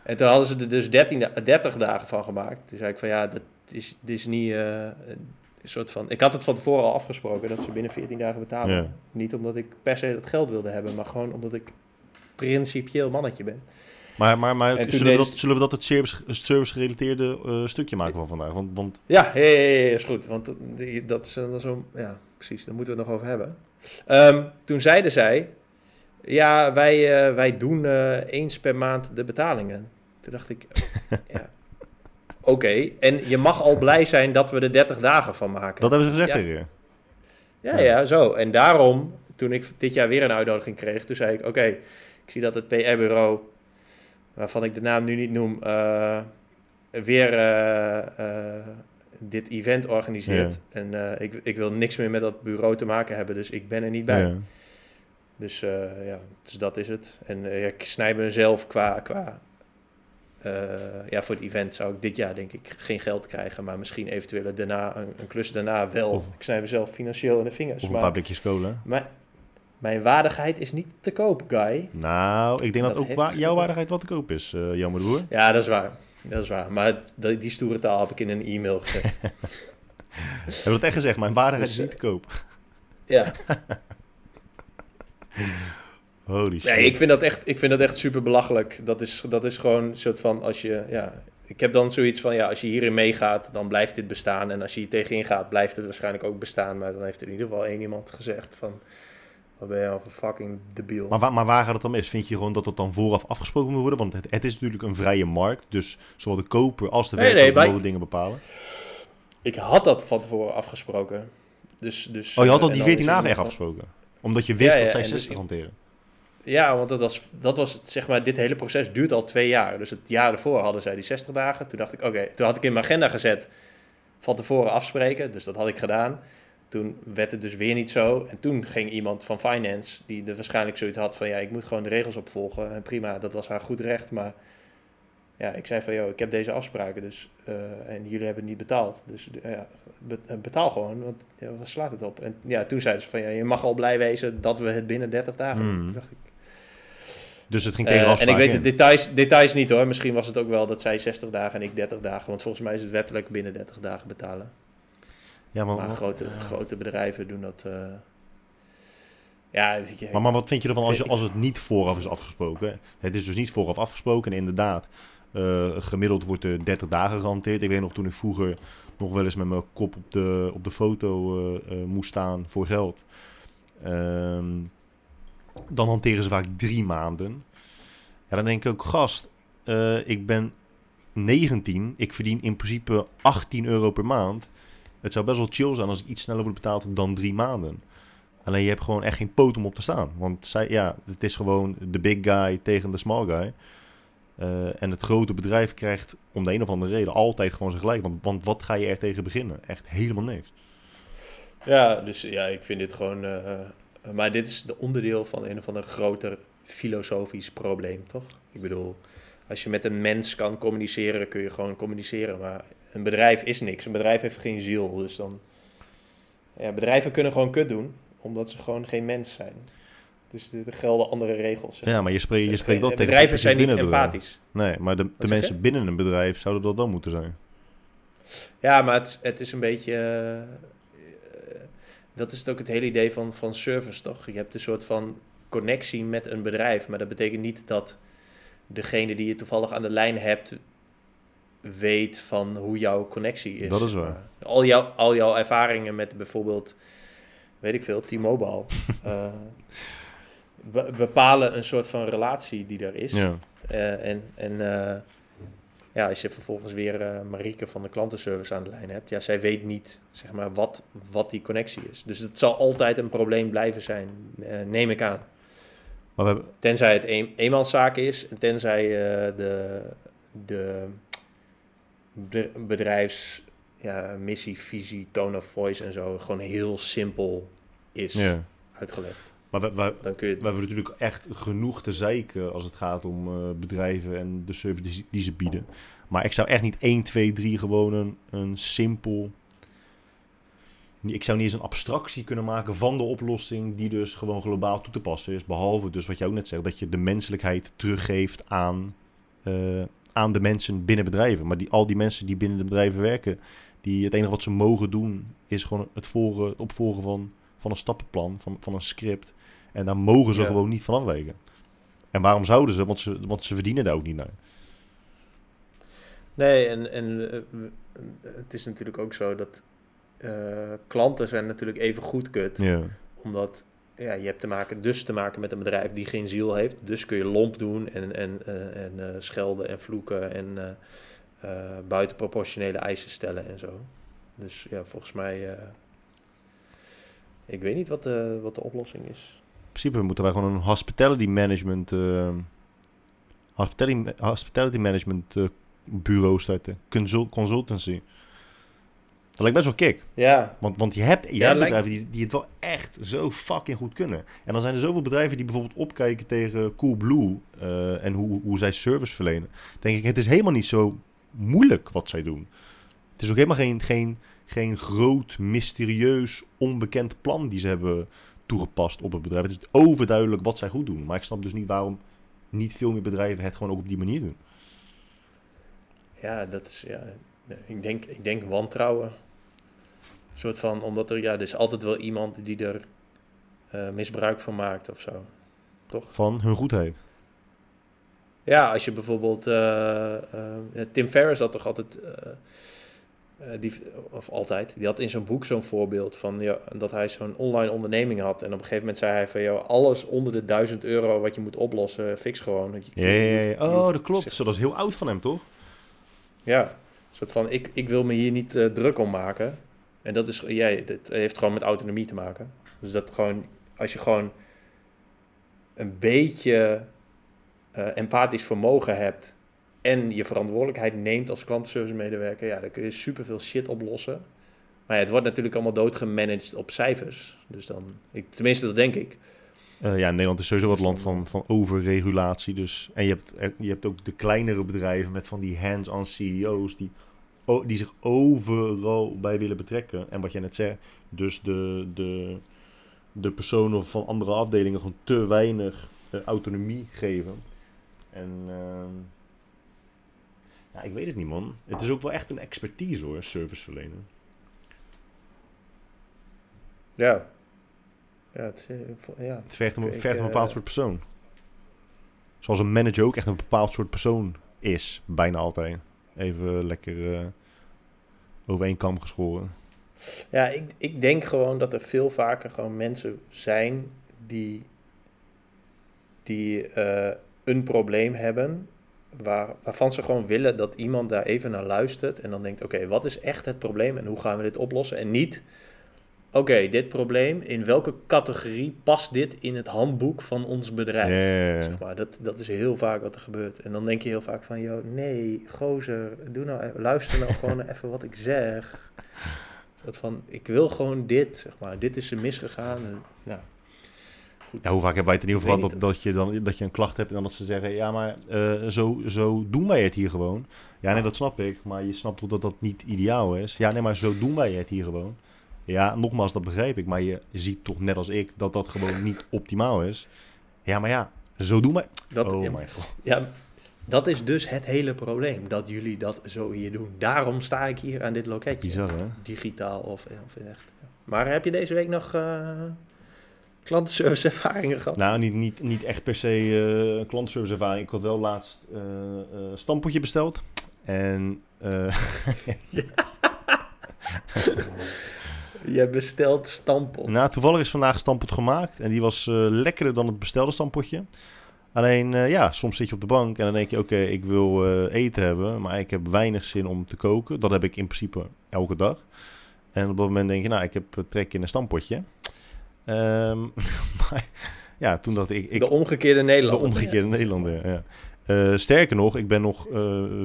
En toen hadden ze er dus 13, da- 30 dagen van gemaakt. Toen zei ik van ja, dat is, dit is niet eh, een soort van... Ik had het van tevoren al afgesproken dat ze binnen 14 dagen betalen. Ja. Niet omdat ik per se dat geld wilde hebben, maar gewoon omdat ik principieel mannetje ben. Maar, maar, maar zullen, we dat, zullen we dat het service, service-gerelateerde eh, stukje maken van vandaag? Want, want Ja, ja, ja, ja, is goed. Want dat, die- dat is, dat is zo, ja, precies, daar moeten we het nog over hebben. Ehm, toen zeiden zij, ja, wij, eh, wij doen eh, eens per maand de betalingen. Toen dacht ik, ja, oké. En je mag al blij zijn dat we er 30 dagen van maken. dat hebben ze gezegd Ja. tegen je. Ja, ja, zo. En daarom, toen ik dit jaar weer een uitnodiging kreeg, toen zei ik, oké, ik zie dat het PR-bureau, waarvan ik de naam nu niet noem, eh, weer eh, eh, dit event organiseert. En ik, ik wil niks meer met dat bureau te maken hebben, dus ik ben er niet bij. Ja. Dus ja, dus dat is het. En ik snij mezelf qua, qua ja, voor het event zou ik dit jaar denk ik geen geld krijgen, maar misschien eventueel daarna, een, een klus daarna wel. Of- ik snij mezelf financieel in de vingers. Of een maar paar blikjes cola. mijn, mijn waardigheid is niet te koop, Guy. Nou, ik denk dat, Dat ook wa- jouw waardigheid wat te koop is, eh jammer broer. Ja, dat is waar. Dat is waar. Maar die, stoere taal heb ik in een e-mail. Hebben we dat echt gezegd? Mijn waardigheid Dus, is niet te koop. ja. Holy shit. Nee, ik vind dat echt, ik vind dat echt super belachelijk. Dat is, dat is gewoon een soort van als je, ja. Ik heb dan zoiets van, ja, als je hierin meegaat, dan blijft dit bestaan. En als je hier tegenin gaat, blijft het waarschijnlijk ook bestaan. Maar dan heeft er in ieder geval één iemand gezegd van, wat ben je nou voor fucking debiel. Maar, waar, maar waar gaat het dan mis? Vind je gewoon dat het dan vooraf afgesproken moet worden? Want het, het is natuurlijk een vrije markt. Dus zowel de koper als de Nee, verkoper nee, bij- mogen dingen bepalen. Ik had dat van tevoren afgesproken. Dus, dus, Oh, je had al die dan 14 is het dagen echt afgesproken? Omdat je wist Ja, ja, dat zij en dus 60 ik- hanteren. Ja, want dat was, dat was het, zeg maar, dit hele proces duurt al twee jaar. Dus het jaar ervoor hadden zij die 60 dagen. Toen dacht ik, oké, toen had ik in mijn agenda gezet van tevoren afspreken. Dus dat had ik gedaan. Toen werd het dus weer niet zo. En toen ging iemand van finance, die er waarschijnlijk zoiets had van, ja, ik moet gewoon de regels opvolgen. En prima, dat was haar goed recht. Maar ja, ik zei van, joh, ik heb deze afspraken dus, eh, en jullie hebben het niet betaald. Dus eh, ja, eh, betaal gewoon, want ja, waar slaat het op? En ja, toen zeiden ze van, ja, je mag al blij wezen dat we het binnen 30 dagen. Hmm. Toen dacht ik, Dus het ging tegen eh, en ik weet de details, details niet hoor. Misschien was het ook wel dat zij 60 dagen en ik 30 dagen. Want volgens mij is het wettelijk binnen 30 dagen betalen. Ja, maar, grote, ja. grote bedrijven doen dat. eh, ja, ik- maar, maar wat vind je ervan als, je, als het niet vooraf is afgesproken? Het is dus niet vooraf afgesproken en inderdaad, eh, gemiddeld wordt er 30 dagen gehanteerd. Ik weet nog toen ik vroeger nog wel eens met mijn kop op de, op de foto eh, moest staan voor geld. Ehm, dan hanteren ze vaak drie maanden. Ja, dan denk ik ook, gast, ik ben 19, ik verdien in principe 18 euro per maand. Het zou best wel chill zijn als ik iets sneller word betaald dan drie maanden. Alleen je hebt gewoon echt geen poot om op te staan. Want zij, ja, het is gewoon de big guy tegen de small guy. Eh, en het grote bedrijf krijgt om de een of andere reden altijd gewoon zijn gelijk. Want, wat ga je er tegen beginnen? Echt helemaal niks. ja, dus ja, ik vind dit gewoon. eh, maar dit is de onderdeel van een of ander groter filosofisch probleem, toch? Ik bedoel, als je met een mens kan communiceren, kun je gewoon communiceren. Maar een bedrijf is niks. Een bedrijf heeft geen ziel. Dus dan. Ja, bedrijven kunnen gewoon kut doen, omdat ze gewoon geen mens zijn. Dus er gelden andere regels. Ja, maar je spreekt, je spreekt wel geen- tegen bedrijven zijn niet empathisch. Nee, maar de, de je? mensen binnen een bedrijf zouden dat wel moeten zijn. Ja, maar het, het is een beetje. eh, eh, dat is het ook het hele idee van, van service, toch? Je hebt een soort van connectie met een bedrijf, maar dat betekent niet dat degene die je toevallig aan de lijn hebt weet van hoe jouw connectie is. Dat is waar. maar. Al, jouw, al jouw ervaringen met bijvoorbeeld, weet ik veel, T-Mobile, eh, be- bepalen een soort van relatie die er is. Ja. Eh, en en eh, ja, als je vervolgens weer eh Marieke van de klantenservice aan de lijn hebt, ja, zij weet niet zeg maar, wat, wat die connectie is. Dus het zal altijd een probleem blijven zijn, eh, neem ik aan. Maar we hebben, Tenzij het een, eenmanszaak is, en tenzij eh, de, de be- bedrijfs ja, missie, visie, tone of voice en zo gewoon heel simpel is ja. uitgelegd. Maar we, we, Dan kun je we hebben natuurlijk echt genoeg te zeiken als het gaat om eh, bedrijven en de service die, ze- die ze bieden. Maar ik zou echt niet 1, 2, 3 gewoon een, een simpel... Ik zou niet eens een abstractie kunnen maken van de oplossing die dus gewoon globaal toe te passen is. Behalve dus wat jij ook net zegt, dat je de menselijkheid teruggeeft aan, eh, aan de mensen binnen bedrijven. Maar die, al die mensen die binnen de bedrijven werken, die, het enige wat ze mogen doen is gewoon het, volgen, het opvolgen van, van een stappenplan, van, van een script. En daar mogen ze Ja. gewoon niet van afwijken. En waarom zouden ze? Want ze, want ze verdienen daar ook niet naar. Nee, en, en eh, w- het is natuurlijk ook zo dat eh, klanten zijn natuurlijk even goed kut. Ja. Omdat ja, je hebt te maken, dus te maken met een bedrijf die geen ziel heeft. Dus kun je lomp doen en, en, eh, en eh, schelden en vloeken en eh buitenproportionele eisen stellen en zo. Dus ja, volgens mij... ik weet niet wat de, wat de oplossing is. In principe moeten wij gewoon een hospitality management, hospitality, hospitality management bureau starten. Consult, consultancy. Dat lijkt best wel kick. Ja, Want, want je hebt, je Ja, hebt bedrijven die, die het wel echt zo fucking goed kunnen. En dan zijn er zoveel bedrijven die bijvoorbeeld opkijken tegen Coolblue eh en hoe, hoe zij service verlenen. Denk ik, het is helemaal niet zo moeilijk wat zij doen. Het is ook helemaal geen, geen, geen groot, mysterieus, onbekend plan die ze hebben toegepast op het bedrijf. Het is overduidelijk wat zij goed doen. Maar ik snap dus niet waarom niet veel meer bedrijven het gewoon ook op die manier doen. ja dat is... Ja, ik, denk, ik denk wantrouwen. Soort van, omdat er, ja, er is altijd wel iemand die er eh, misbruik van maakt of zo. Toch? Van hun goedheid. Ja, als je bijvoorbeeld... eh, eh, Tim Ferriss had toch altijd... die, of altijd. Die had in zijn boek zo'n voorbeeld van ja, dat hij zo'n online onderneming had. En op een gegeven moment zei hij van... Joh, alles onder de 1000 euro wat je moet oplossen, fix gewoon. Je- Ja, Oh, dat klopt. Zo, dat is heel oud van hem, toch? Ja, een soort van, ik, ik wil me hier niet druk om maken. En dat is, jij, dit heeft gewoon met autonomie te maken. Dus dat gewoon, als je gewoon een beetje eh, empathisch vermogen hebt en je verantwoordelijkheid neemt als klantenservice medewerker, ja, dan kun je superveel shit oplossen. Maar ja, het wordt natuurlijk allemaal doodgemanaged op cijfers. Dus dan, ik, tenminste dat denk ik. Eh, ja, Nederland is sowieso het Dus land van, van overregulatie. Dus. En je hebt, eh, je hebt ook de kleinere bedrijven met van die hands-on CEO's die, die zich overal bij willen betrekken. En wat jij net zei, dus de, de, de personen van andere afdelingen gewoon te weinig eh, autonomie geven. En ehm, ja, ik weet het niet man. Het is ook wel echt een expertise hoor, service verlenen. Ja. Ja, het, eh, ja. Het vergt een, Ik, vergt een eh, bepaald soort persoon. Zoals een manager ook echt een bepaald soort persoon is. Bijna altijd. Even lekker over één kam geschoren. Ja, ik, ik denk gewoon dat er veel vaker gewoon mensen zijn die, die eh, een probleem hebben. Waar, waarvan ze gewoon willen dat iemand daar even naar luistert. En dan denkt: oké, wat is echt het probleem en hoe gaan we dit oplossen? En niet: oké, dit probleem, in welke categorie past dit in het handboek van ons bedrijf? Zeg maar, dat, dat is heel vaak wat er gebeurt. En dan denk je heel vaak van, joh, nee, gozer, doe nou, even- luister nou gewoon even wat ik zeg. Dat van, ik wil gewoon dit, zeg maar. Dit is er misgegaan. En, nou, goed. Ja, hoe vaak hebben wij het in ieder geval dat, dat, je dan, dat je een klacht hebt en dan dat ze zeggen, ja, maar eh, zo, zo doen wij het hier gewoon. Ja, nee, dat snap ik, maar je snapt toch dat dat niet ideaal is? Ja, nee, maar zo doen wij het hier gewoon. Ja, nogmaals, dat begrijp ik, maar je ziet toch net als ik dat dat gewoon niet optimaal is. Ja, maar ja, zo doen wij... Dat, oh ja, god. ja, dat is dus het hele probleem, dat jullie dat zo hier doen. Daarom sta ik hier aan dit loketje. Bizar, hè? Digitaal of, of echt. ja. Maar heb je deze week nog eh klantenservice ervaringen gehad? Nou, niet, niet, niet echt per se eh klantenservice ervaring. Ik had wel laatst eh eh stampotje besteld. En eh, Je bestelt stampot. nou, toevallig is vandaag een stampot gemaakt. En die was eh, lekkerder dan het bestelde stampotje. Alleen, eh, ja, soms zit je op de bank en dan denk je... Oké, ik wil eh, eten hebben, maar ik heb weinig zin om te koken. Dat heb ik in principe elke dag. En op dat moment denk je, nou, ik heb trek in een stampotje. Ehm, maar ja, toen dacht ik... ik de omgekeerde Nederlander. De omgekeerde Nederlander, ja. Sterker nog, ik ben nog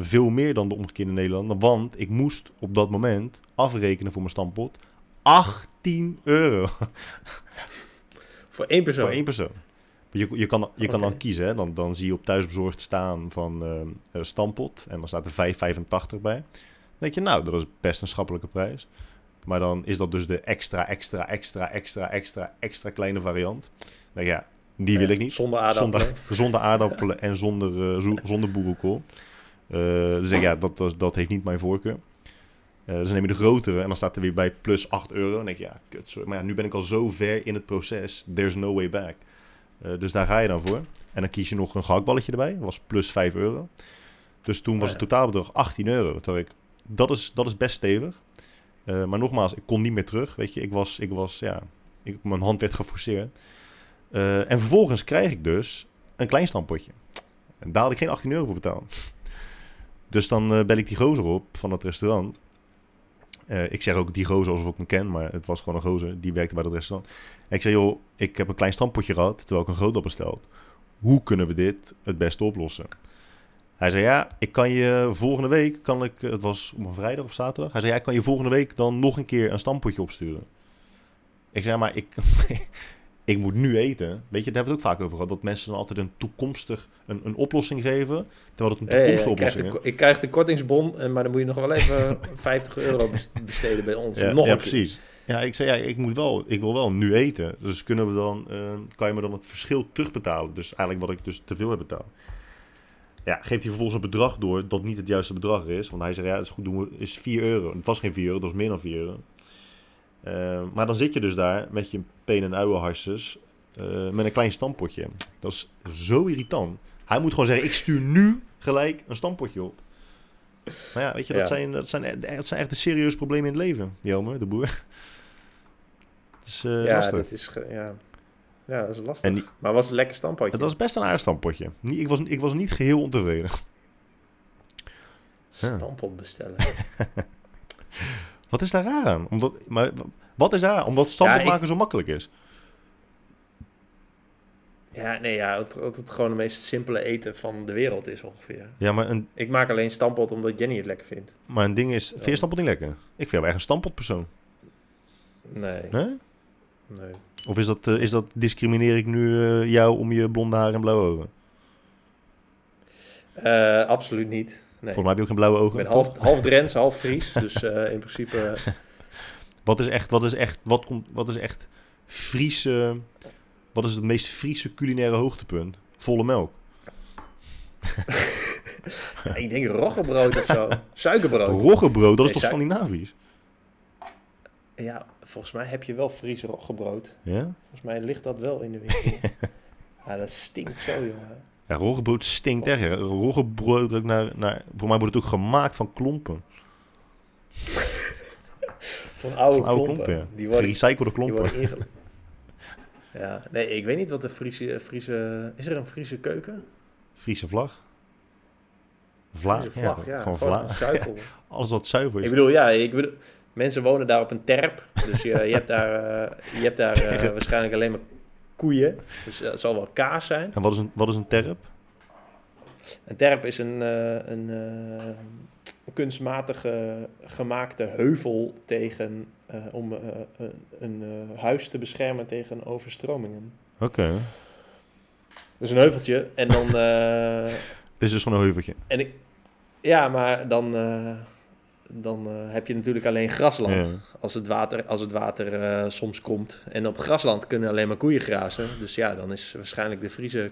veel meer dan de omgekeerde Nederlander. Want ik moest op dat moment afrekenen voor mijn stampot 18 euro Voor één persoon. voor één persoon. Je, je kan, je kan dan kiezen, hè? Dan, dan zie je op thuisbezorgd staan van eh, stampot. En dan staat er 5,85 bij. Dan denk je, nou, dat is best een schappelijke prijs. Maar dan is dat dus de extra, extra, extra, extra, extra, extra kleine variant. Nou ja, die wil ik niet. Zonder aardappelen. Zonder, zonder aardappelen en zonder, zo- zonder boerenkool. Eh, dus ja, dat, dat, dat heeft niet mijn voorkeur. Eh, dus dan neem je de grotere en dan staat er weer bij plus 8 euro. Dan denk je, ja, kut, sorry. Maar ja, nu ben ik al zo ver in het proces. There's no way back. Eh, dus daar ga je dan voor. En dan kies je nog een gehaktballetje erbij. Dat was plus 5 euro. Dus toen was het totaalbedrag 18 euro. Toen ik, dat is, dat is best stevig. Eh, maar nogmaals, ik kon niet meer terug. Weet je, ik was, ik was ja, ik, mijn hand werd geforceerd. En vervolgens krijg ik dus een klein stampotje. En daar had ik geen 18 euro voor betaald. Dus dan bel ik die gozer op van dat restaurant. Eh, ik zeg ook die gozer alsof ik hem ken, maar het was gewoon een gozer. Die werkte bij dat restaurant. En ik zei, joh, ik heb een klein stampotje gehad, terwijl ik een groot had besteld. Hoe kunnen we dit het beste oplossen? Hij zei, ja, ik kan je volgende week, kan ik, het was op een vrijdag of zaterdag. Hij zei, ja, ik kan je volgende week dan nog een keer een stampotje opsturen. Ik zei, maar ik, ik moet nu eten. Weet je, daar hebben we het ook vaak over gehad. Dat mensen dan altijd een toekomstig, een, een oplossing geven. Terwijl het een toekomstige oplossing is. ik krijg de kortingsbon, en- maar dan moet je nog wel even 50 euro bes- besteden bij ons. Ja, nog ja, een keer. precies. Ja, ik zei, ja, ik, moet wel, ik wil wel nu eten. Dus kunnen we dan, eh, kan je me dan het verschil terugbetalen? Dus eigenlijk wat ik dus te veel heb betaald. Ja, geeft hij vervolgens een bedrag door dat niet het juiste bedrag is. Want hij zei, ja, dat is goed, doen we, is 4 euro. Het was geen 4 euro, dat was meer dan 4 euro. Eh, maar dan zit je dus daar met je pen en uienharses eh met een klein stampotje. Dat is zo irritant. Hij moet gewoon zeggen, ik stuur nu gelijk een stampotje op. Maar ja, weet je, dat, Ja. zijn, dat, zijn, dat zijn echt de serieuze problemen in het leven, Jelmer, de boer. Het is eh, Ja, lastig. dat is, ja. ja, dat is lastig. Die- Maar was het een lekker stampotje? het was best een aardig stampotje. Ik, was, ik was niet geheel ontevreden. Stampot bestellen. Wat is daar raar aan? Omdat, maar wat is daar aan? Omdat Ja, ik- maken zo makkelijk is. Ja, nee, ja, dat dat het gewoon de meest simpele eten van de wereld is ongeveer. Ja, maar een, Ik maak alleen stampot omdat Jenny het lekker vindt. maar een ding is... Vind je stampot niet lekker? Ik vind jou echt een stampotpersoon. Nee, Nee? nee. Of is dat, eh, is dat discrimineer ik nu eh, jou om je blonde haar en blauwe ogen? Eh, absoluut niet. Nee. Volgens mij heb je ook geen blauwe Ik ogen. ben toch? half, half Drents, half Fries. Dus eh, in principe... eh, Wat is echt, wat is echt, wat komt, wat is echt Friese, wat is het meest Friese culinaire hoogtepunt? Volle melk. ja, ik denk roggebrood of zo. Suikerbrood. Roggebrood, dat is Nee, toch suik- Scandinavisch? Ja, volgens mij heb je wel Friese roggebrood. Ja? Volgens mij ligt dat wel in de winkel. ja, dat stinkt zo, jongen. Ja, roggebrood stinkt echt. Ja. Roggebrood ook naar, naar, voor mij wordt het ook gemaakt van klompen. Van oude, Van oude klompen. klompen, ja. Die worden, Gerecyclede die klompen. worden. Ja, nee, ik weet niet wat de Friese, Friese... Is er een Friese keuken? Friese vlag. Vla, Friese vlag, ja. gewoon vla. zuivel. Alles wat zuiver is. Ik bedoel, ja, ik bedoel, mensen wonen daar op een terp. Dus je, je hebt daar, eh, je hebt daar eh, waarschijnlijk alleen maar koeien. Dus eh, het zal wel kaas zijn. En wat is een, wat is een terp? Een terp is een, eh, een eh, kunstmatig eh, gemaakte heuvel tegen, eh, om eh, een, een eh, huis te beschermen tegen overstromingen. Oké. Dus een heuveltje. En dan... eh, Dit is dus gewoon een heuveltje. en ik... Ja, maar dan... dan eh, heb je natuurlijk alleen grasland. Ja. Als het water, als het water eh, soms komt. En op grasland kunnen alleen maar koeien grazen. Dus ja, dan is waarschijnlijk de Friese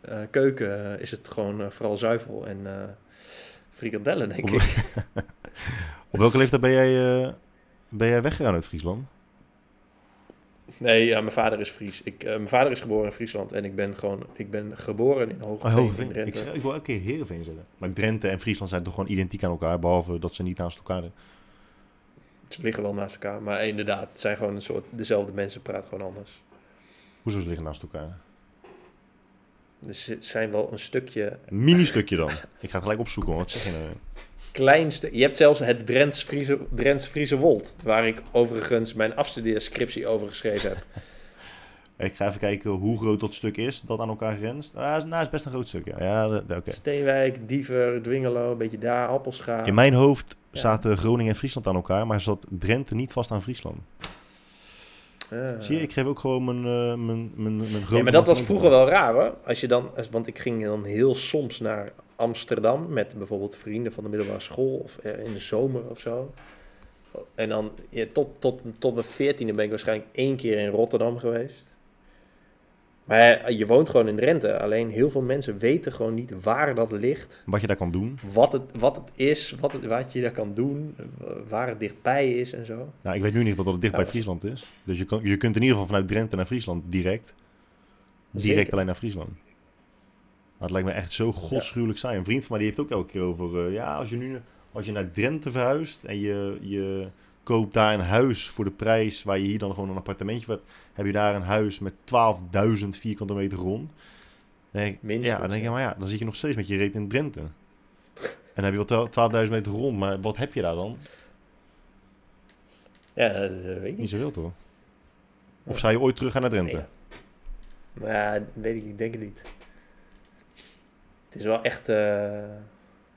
eh, keuken... is het gewoon vooral zuivel en frikandellen, denk Op- ik. Op welke leeftijd ben jij, ben jij weggegaan uit Friesland? Nee, ja, mijn vader is Fries. Ik, eh, mijn vader is geboren in Friesland. En ik ben gewoon... Ik ben geboren in Hogeveen, Oh, in. Ik, Drenthe. zeg- ik wil elke keer Heerenveen zeggen. Maar Drenthe en Friesland zijn toch gewoon identiek aan elkaar, behalve dat ze niet naast elkaar. Ze liggen wel naast elkaar. Maar inderdaad, het zijn gewoon een soort... Dezelfde mensen praten gewoon anders. Hoezo ze liggen naast elkaar? Dus ze zijn wel een stukje... Een mini-stukje dan. Ik ga het gelijk opzoeken, hoor. wat zeg je nou? kleinste. Je hebt zelfs het Drents Friese, Drents Friese Wold, waar ik overigens mijn afstudeerscriptie over geschreven heb. Ik ga even kijken hoe groot dat stuk is, dat aan elkaar grenst. Ah, is, nou, is best een groot stuk, ja. ja oké. Steenwijk, Diever, Dwingelo, een beetje daar, Appelscha. In mijn hoofd Ja. zaten Groningen en Friesland aan elkaar, maar zat Drenthe niet vast aan Friesland. Zie je, ik geef ook gewoon mijn, eh mijn, mijn, mijn grote Nee, maar dat was vroeger wel raar hoor. Als je dan, want ik ging dan heel soms naar Amsterdam met bijvoorbeeld vrienden van de middelbare school of eh, in de zomer of zo. En dan ja, tot, tot, tot mijn veertiende ben ik waarschijnlijk één keer in Rotterdam geweest. Maar je woont gewoon in Drenthe. Alleen heel veel mensen weten gewoon niet waar dat ligt. Wat je daar kan doen. Wat het, wat het is, wat, het, wat je daar kan doen, waar het dichtbij is en zo. Nou, ik weet nu in ieder geval dat het dicht bij Friesland is. Dus je, kan, je kunt in ieder geval vanuit Drenthe naar Friesland direct. Direct Zeker. alleen naar Friesland. Maar het lijkt me echt zo godschuwelijk saai. Een vriend van mij die heeft ook elke keer over... eh, ja, als je nu als je naar Drenthe verhuist en je, je koopt daar een huis voor de prijs... waar je hier dan gewoon een appartementje hebt... heb je daar een huis met 12.000 vierkante meter denk ik, Minstens, ja, dan denk ja. maar ja, dan zit je nog steeds met je reet in Drenthe. En dan heb je wel 12.000 meter grond, maar wat heb je daar dan? Ja, dat weet ik Niet niet. zoveel toch? Of zou je ooit terug gaan naar Drenthe? Nee. Maar ja, weet ik, ik denk het niet. Het is wel echt. ja,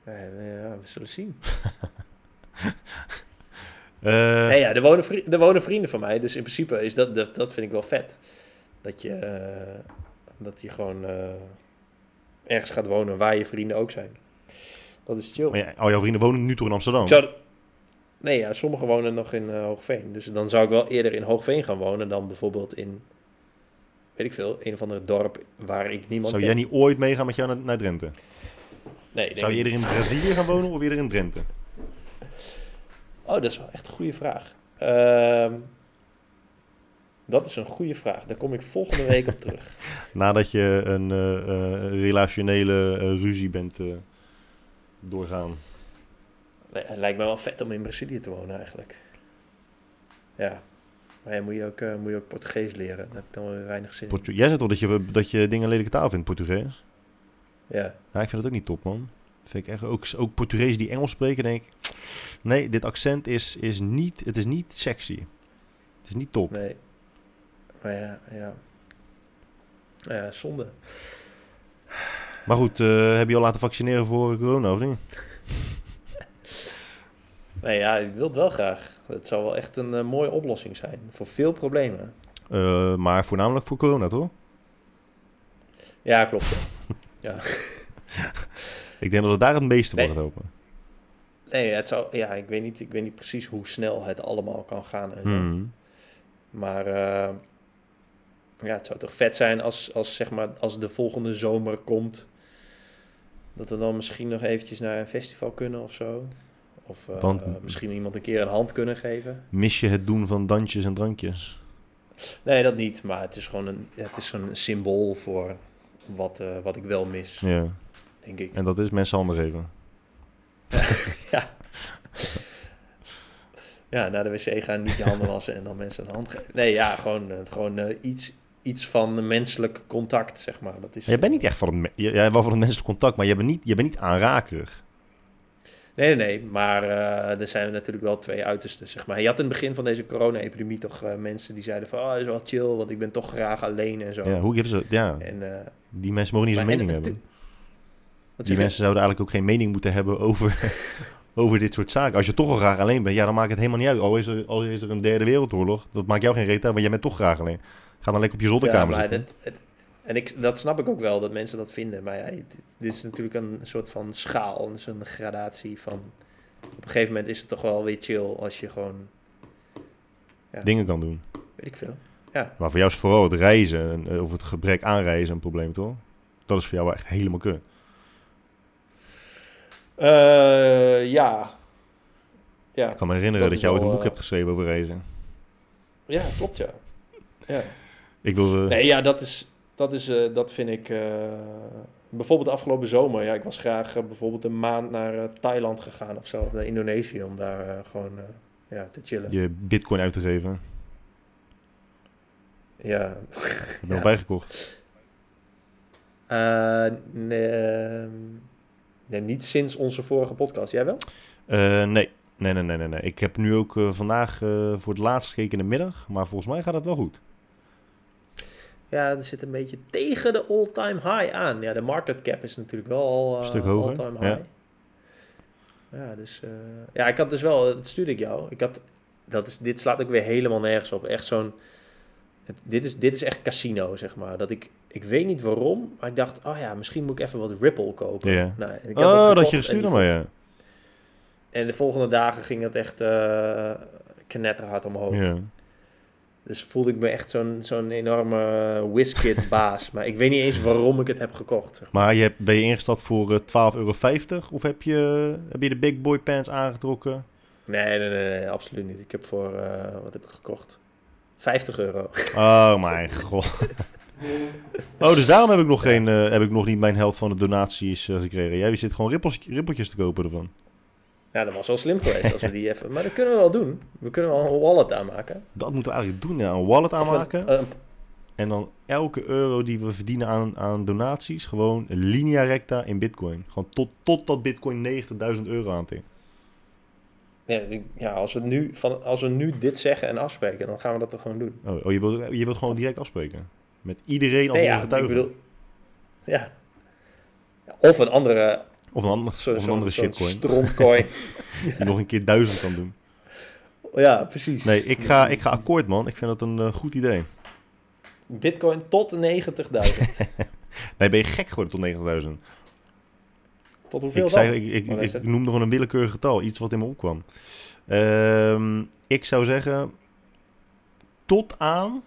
ja, we zullen zien. Eh, nee, ja, er wonen, vri- er wonen vrienden van mij, dus in principe is dat, dat, dat vind ik wel vet. Dat je, eh, dat je gewoon eh, ergens gaat wonen waar je vrienden ook zijn. Dat is chill. Maar ja, al jouw vrienden wonen nu toch in Amsterdam? Zou- nee, ja, sommigen wonen nog in Hoogveen. Dus dan zou ik wel eerder in Hoogveen gaan wonen dan bijvoorbeeld in, weet ik veel, een of ander dorp waar ik niemand Zou ken. jij niet ooit meegaan met jou naar, naar Drenthe? Nee, denk Zou je eerder in. Brazilië gaan wonen of eerder in Drenthe? Oh, dat is wel echt een goede vraag. Ehm, dat is een goede vraag. Daar kom ik volgende week op terug. Nadat je een eh, eh, relationele eh, ruzie bent doorgaan. Nee, het lijkt me wel vet om in Brazilië te wonen eigenlijk. Ja. Maar ja, moet je ook, moet je ook Portugees leren. Daar heb ik dan weer weinig zin. Portu- Jij zegt toch dat je, dat je dingen lelijke taal vindt, Portugees? Ja. Ja, ik vind dat ook niet top, man. Vind ik echt ook, ook Portugees die Engels spreken, denk ik... Nee, dit accent is, is niet... Het is niet sexy. Het is niet top. Nee. Maar ja, ja. Ja, zonde. Maar goed, eh, heb je al laten vaccineren voor corona, of niet? Nee, ja, ik wil het wel graag. Het zou wel echt een eh, mooie oplossing zijn voor veel problemen. Eh, maar voornamelijk voor corona, toch? Ja, klopt. ja. Ik denk dat het daar het meeste Nee. voor gaat helpen. Nee, het zou, ja, ik, weet niet, ik weet niet precies hoe snel het allemaal kan gaan. En. Hmm. Maar eh, ja, het zou toch vet zijn als, als, zeg maar, als de volgende zomer komt. Dat we dan misschien nog eventjes naar een festival kunnen of zo. Of Want- eh, misschien iemand een keer een hand kunnen geven. Mis je het doen van dansjes en drankjes? Nee, dat niet. Maar het is gewoon een, het is een symbool voor wat, eh, wat ik wel mis, Ja. Denk ik. En dat is mensen handen geven. ja. ja, naar de wc gaan, niet je handen wassen en dan mensen een hand geven. Nee, ja, gewoon, eh, gewoon eh, iets, iets van menselijk contact, zeg maar. Dat is, jij bent niet echt van het, me- jij jij wel van het menselijk contact, maar jij bent niet, jij bent niet aanrakerig. Nee, nee, nee. Maar eh, er zijn natuurlijk wel twee uitersten, zeg maar. Je had in het begin van deze corona-epidemie toch mensen die zeiden van... Oh, is wel chill, want ik ben toch graag alleen en zo. Ja, hoe geven ze Ja, En, die mensen mogen niet zo'n mening hebben. Die mensen zouden eigenlijk ook geen mening moeten hebben over, over dit soort zaken. Als je toch al graag alleen bent, ja, dan maakt het helemaal niet uit. Al is er, al is er een derde wereldoorlog, dat maakt jou geen reet uit, want jij bent toch graag alleen. Ga dan lekker op je zolderkamer Ja, zitten. dat, en ik, dat snap ik ook wel, dat mensen dat vinden. Maar ja, het- dit is natuurlijk een soort van schaal, dus een gradatie van... Op een gegeven moment is het toch wel weer chill als je gewoon, ja. Dingen kan doen. weet ik veel. Maar voor jou is vooral het reizen en, eh, of het gebrek aan reizen een probleem, toch? Dat is voor jou wel echt helemaal kut. Eh, ja. Ja. Ik kan me herinneren Dat dat, jij ooit een boek eh, hebt geschreven over reizen. ja, klopt ja. ja. Ik wil... Nee, ja, dat is, dat is, eh, dat vind ik, bijvoorbeeld afgelopen zomer, ja, ik was graag bijvoorbeeld een maand naar Thailand gegaan of zo, of naar Indonesië, om daar gewoon, ja, te chillen. je bitcoin uit te geven. Ja. Heb je Ja. bijgekocht? Eh, nee, ehm, nee, niet sinds onze vorige podcast. Jij wel? Eh, nee. Nee, nee, nee, nee, nee. Ik heb nu ook eh, vandaag eh, voor het laatst gekeken in de middag. Maar volgens mij gaat het wel goed. Ja, er zit een beetje tegen de all-time high aan. Ja, de market cap is natuurlijk wel al Een stuk hoger, all-time ja. high. Ja, dus... ja, ik had dus wel... Dat stuurde ik jou. Ik had... Dat is, dit slaat ook weer helemaal nergens op. Echt zo'n... Het, dit, is, dit is echt casino, zeg maar. Dat ik... Ik weet niet waarom, maar ik dacht... Oh ja, misschien moet ik even wat Ripple kopen. Nou, en ik Oh, dat je gestuurd had, maar ja. En de volgende dagen ging het echt eh knetterhard omhoog. ja. Dus voelde ik me echt zo'n zo'n enorme whiskit baas. maar ik weet niet eens waarom ik het heb gekocht. zeg. Maar je hebt, ben je ingestapt voor eh, 12,50 euro? Of heb je, heb je de big boy pants aangetrokken? Nee, nee, nee, nee, absoluut niet. Ik heb voor, eh, wat heb ik gekocht? 50 euro. Oh mijn god. Oh, dus daarom heb ik nog, geen, eh, heb ik nog niet mijn helft van de donaties eh, gekregen. Jij zit gewoon rippels, rippeltjes te kopen ervan. Ja, dat was wel slim geweest als we die even... Maar dat kunnen we wel doen. We kunnen wel een wallet aanmaken. Dat moeten we eigenlijk doen, ja. Een wallet een- aanmaken. een- En dan elke euro die we verdienen aan, aan donaties, gewoon linea recta in bitcoin. Gewoon tot, totdat bitcoin 90.000 euro aantikt. Ja, ik- ja, als we, nu, van, als we nu dit zeggen en afspreken, dan gaan we dat toch gewoon doen. Oh, oh je, wilt, je wilt gewoon direct afspreken? Met iedereen als Nee, ja, ik getuige? bedoel... Ja. Of een andere, Of een, ander, zo, of een andere shitcoin. strontcoin. Die nog een keer duizend kan doen. ja, precies. Nee, ik ga, ik ga akkoord, man. Ik vind dat een eh, goed idee. Bitcoin tot 90.000. Nee, ben je gek geworden tot 90.000? Tot hoeveel Ik, dan? zei, ik, ik, ik het? noem nog een willekeurig getal. Iets wat in me opkwam. Ehm, ik zou zeggen... Tot aan...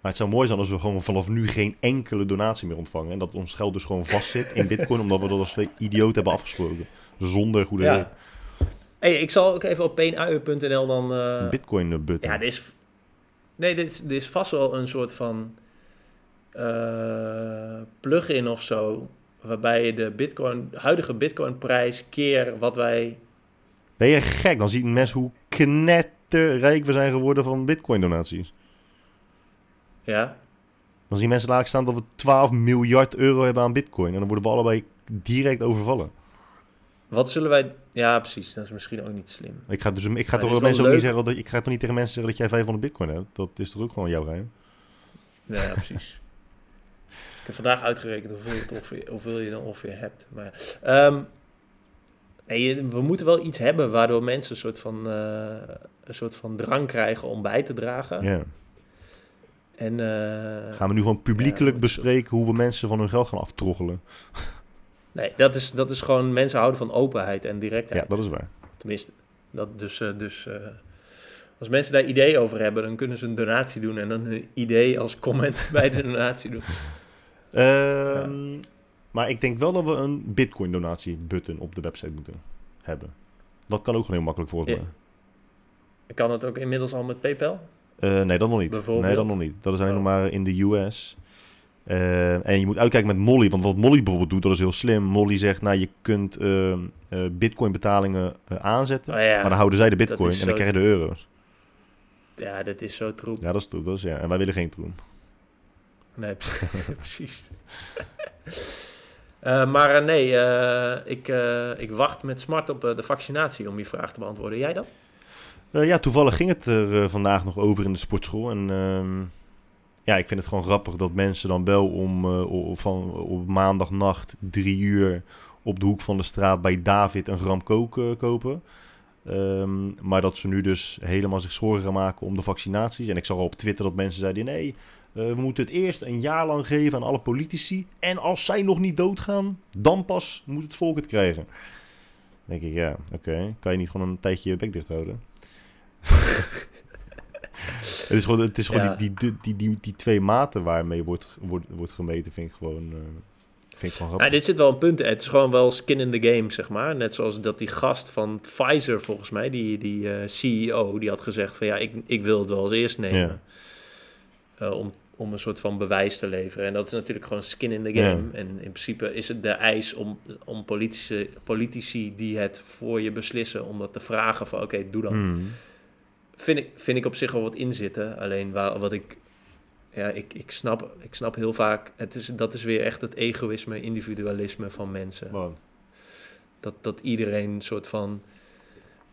Maar het zou mooi zijn als we gewoon vanaf nu geen enkele donatie meer ontvangen. En dat ons geld dus gewoon vastzit in bitcoin. omdat we dat als twee idioten hebben afgesproken. Zonder goede reden. Ja. Hey, ik zal ook even op peenuien.nl dan... Een bitcoin eh, button. ja, dit is... Nee, dit is, dit is vast wel een soort van eh, plugin of zo... waarbij je de bitcoin, huidige bitcoinprijs keer wat wij... Ben je gek? Dan zien mensen hoe knetterrijk we zijn geworden van bitcoin donaties. Ja, Dan zien mensen laat staan dat we 12 miljard euro hebben aan bitcoin. En dan worden we allebei direct overvallen. wat zullen wij... Ja, precies. Dat is misschien ook niet slim. Ik ga, dus, ik ga toch mensen ook niet zeggen dat ik ga toch niet tegen mensen zeggen dat jij 500 bitcoin hebt. Dat is toch ook gewoon jouw geheim. Ja, precies. Heb vandaag uitgerekend hoeveel, je, het ongeveer, hoeveel je dan ongeveer hebt. Maar, ehm, nee, we moeten wel iets hebben waardoor mensen een soort van, eh, een soort van drang krijgen om bij te dragen. Ja. En, eh, Gaan we nu gewoon publiekelijk Ja, bespreken hoe we mensen van hun geld gaan aftroggelen? Nee, dat is, dat is gewoon, mensen houden van openheid en directheid. Ja, dat is waar. Tenminste, dat dus, eh, dus als mensen daar ideeën over hebben, dan kunnen ze een donatie doen en dan hun idee als comment bij de donatie doen. Ehm, Maar ik denk wel dat we een bitcoin donatie button op de website moeten hebben. Dat kan ook gewoon heel makkelijk volgens Ja. mij. Kan het ook inmiddels al met PayPal? Eh, nee, dat nog niet. Nee, dat nog niet. Dat is alleen Oh. nog maar in de US. Eh, en je moet uitkijken met Molly. Want wat Molly bijvoorbeeld doet, dat is heel slim. Molly zegt, nou, je kunt ehm, eh, bitcoin betalingen eh, aanzetten. Oh ja, Maar dan houden zij de bitcoin en dan krijg je de euro's. ja, dat is zo troep. Ja, dat is troep. Dat is, ja. En wij willen geen troep. Nee, precies. Eh, maar eh, nee, eh, ik, ik wacht met smart op de vaccinatie om je vraag te beantwoorden. Jij? Eh, ja, toevallig ging het er vandaag nog over in de sportschool. En ehm, ja, ik vind het gewoon grappig dat mensen dan wel om van, op maandagnacht drie uur op de hoek van de straat bij David een gram kook kopen. Ehm, maar dat ze nu dus helemaal zich zorgen gaan maken om de vaccinaties. En ik zag al op Twitter dat mensen zeiden: nee, we moeten het eerst een jaar lang geven aan alle politici. En als zij nog niet doodgaan, dan pas moet het volk het krijgen. Dan denk ik, ja, oké. Kan je niet gewoon een tijdje je bek dicht houden? het is gewoon, het is gewoon Ja. die, die, die, die, die twee maten waarmee wordt, wordt, wordt gemeten, vind ik gewoon, eh, vind ik gewoon Ja, dit zit wel een punt. Het is gewoon wel skin in the game, zeg maar. Net zoals dat die gast van Pfizer, volgens mij, die, die eh, CEO, die had gezegd van ja, ik, ik wil het wel als eerst nemen. Eh, om, om een soort van bewijs te leveren. En dat is natuurlijk gewoon skin in the game. Ja. En in principe is het de eis om, om politici, politici die het voor je beslissen, om dat te vragen van oké, doe dan. Hmm. Vind, ik, vind ik op zich wel wat inzitten. Alleen waar, wat ik ja, ik, ik, snap, ik snap heel vaak, het is, dat is weer echt het egoïsme, individualisme van mensen. Wow. Dat, dat iedereen een soort van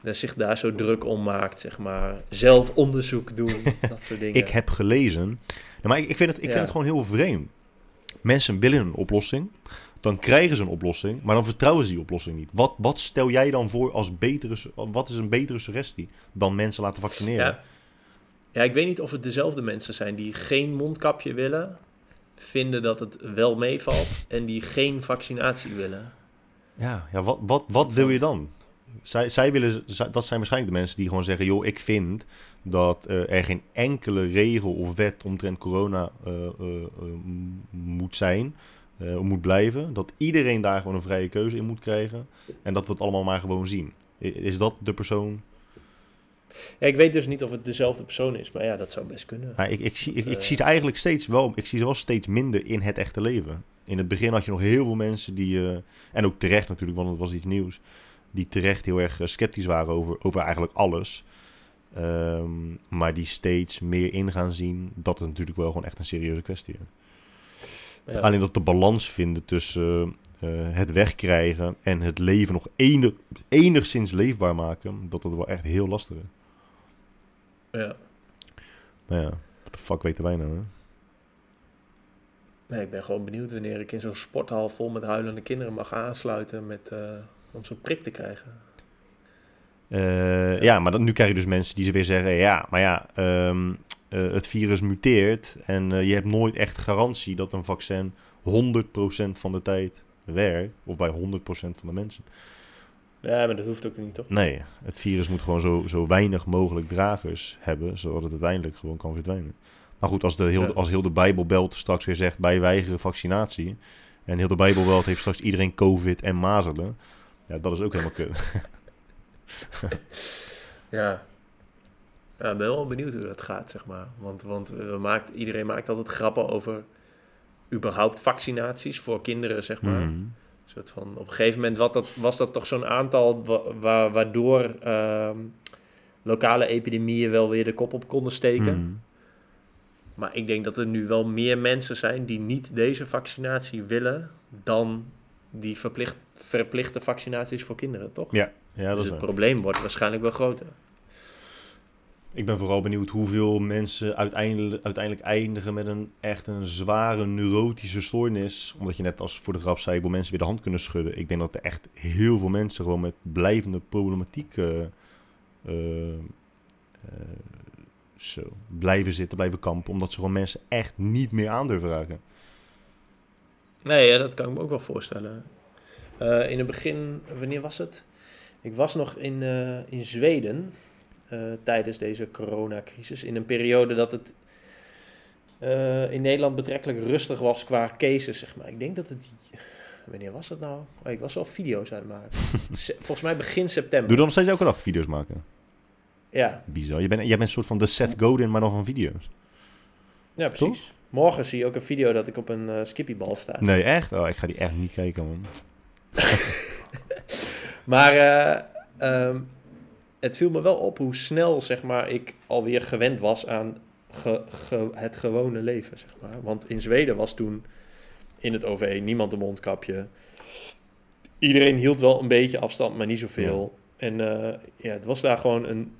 zich daar zo druk om maakt, zeg maar. Zelf onderzoek doen, dat soort dingen. Ik heb gelezen. Nou, maar ik, ik, vind het, ik Ja. vind het gewoon heel vreemd. Mensen willen een oplossing. Dan krijgen ze een oplossing. Maar dan vertrouwen ze die oplossing niet. Wat, wat stel jij dan voor als betere... Wat is een betere suggestie dan mensen laten vaccineren? ja. ja, ik weet niet of het dezelfde mensen zijn die geen mondkapje willen, vinden dat het wel meevalt, en die geen vaccinatie willen. Ja, ja wat, wat, wat wil je dan? Zij, zij willen, dat zijn waarschijnlijk de mensen die gewoon zeggen... joh, ik vind dat eh, er geen enkele regel of wet omtrent corona eh, eh, moet zijn... moet blijven. Dat iedereen daar gewoon een vrije keuze in moet krijgen. En dat we het allemaal maar gewoon zien. Is dat de persoon? Ja, ik weet dus niet of het dezelfde persoon is, maar ja, dat zou best kunnen. Ja, ik, ik, zie, ik, ik zie het eigenlijk steeds wel... Ik zie ze wel steeds minder in het echte leven. In het begin had je nog heel veel mensen die... en ook terecht natuurlijk, want het was iets nieuws... die terecht heel erg eh, sceptisch waren over, over eigenlijk alles... Ehm, maar die steeds meer in gaan zien dat het natuurlijk wel gewoon echt een serieuze kwestie is. Ja. Alleen dat de balans vinden tussen eh, het wegkrijgen en het leven nog enig, enigszins leefbaar maken, dat dat wel echt heel lastig is. Ja. Maar ja, wat de fuck weten wij nou, hè? Nee, ik ben gewoon benieuwd wanneer ik in zo'n sporthal vol met huilende kinderen mag aansluiten met, eh, om zo'n prik te krijgen. Eh, ja, maar dan, nu krijg je dus mensen die ze weer zeggen: ja, maar ja, ehm, eh, het virus muteert en eh, je hebt nooit echt garantie dat een vaccin 100% van de tijd werkt, of bij 100% van de mensen. Ja, maar dat hoeft ook niet, toch? Nee, het virus moet gewoon zo, zo weinig mogelijk dragers hebben, zodat het uiteindelijk gewoon kan verdwijnen. Maar goed, als, de heel, Ja. als heel de Bijbelbelt straks weer zegt: wij weigeren vaccinatie, en heel de Bijbelbelt heeft straks iedereen COVID en mazelen, ja, dat is ook helemaal kut. Ja. Ja, ik ben wel benieuwd hoe dat gaat, zeg maar. Want, want we maakt, iedereen maakt altijd grappen over überhaupt vaccinaties voor kinderen, zeg maar. Mhm. Een soort van, op een gegeven moment was dat, was dat toch zo'n aantal wa- wa- waardoor ehm, lokale epidemieën wel weer de kop op konden steken. Mhm. Maar ik denk dat er nu wel meer mensen zijn die niet deze vaccinatie willen dan die verplicht, verplichte vaccinaties voor kinderen, toch? Ja, ja, dat dus is het waar. probleem wordt waarschijnlijk wel groter. Ik ben vooral benieuwd hoeveel mensen uiteindelijk, uiteindelijk eindigen met een echt een zware neurotische stoornis. Omdat je net als voor de grap zei, hoe mensen weer de hand kunnen schudden. Ik denk dat er echt heel veel mensen gewoon met blijvende problematiek eh, eh, eh, zo, blijven zitten, blijven kampen. Omdat ze gewoon mensen echt niet meer aandurven raken. Nee, ja, dat kan ik me ook wel voorstellen. Eh, in het begin, wanneer was het? Ik was nog in, eh, in Zweden eh, tijdens deze coronacrisis. In een periode dat het in Nederland betrekkelijk rustig was qua cases, zeg maar. Ik denk dat het... Wanneer was het nou? Oh, ik was wel video's aan het maken. Volgens mij begin september. Doe dan nog steeds elke dag video's maken. Ja, Bizar. Je bent, jij bent een soort van de Seth Godin, maar dan van video's. ja, precies. Morgen zie je ook een video dat ik op een skippiebal sta. Nee, echt? Oh, ik ga die echt niet kijken, man. Maar eh, ehm, het viel me wel op hoe snel zeg maar, ik alweer gewend was aan ge- ge- het gewone leven. Zeg maar. Want in Zweden was toen in het OV niemand een mondkapje. Iedereen hield wel een beetje afstand, maar niet zoveel. En eh, ja, het was daar gewoon een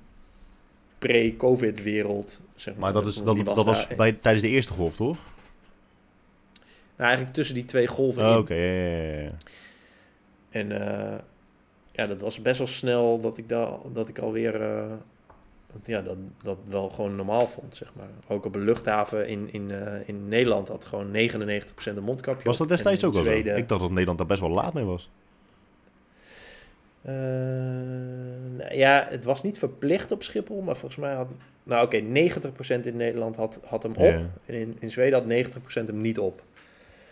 pre-COVID wereld. Zeg maar. Maar dat, is, dat, dat was bij, tijdens de eerste golf, toch? Nou, eigenlijk tussen die twee golven Oh. Oké, ja, ja, ja. En eh, ja, dat was best wel snel dat ik, da dat ik alweer eh, ja, dat, dat wel gewoon normaal vond, zeg maar. Ook op een luchthaven in, in, eh, in Nederland had gewoon 99% een mondkapje Was dat destijds ook al zo? Ik dacht dat Nederland daar best wel laat mee was. Nou ja, het was niet verplicht op Schiphol, maar volgens mij had... Nou oké, 90% in Nederland had, had hem op. Ja. En in, in Zweden had 90% hem niet op.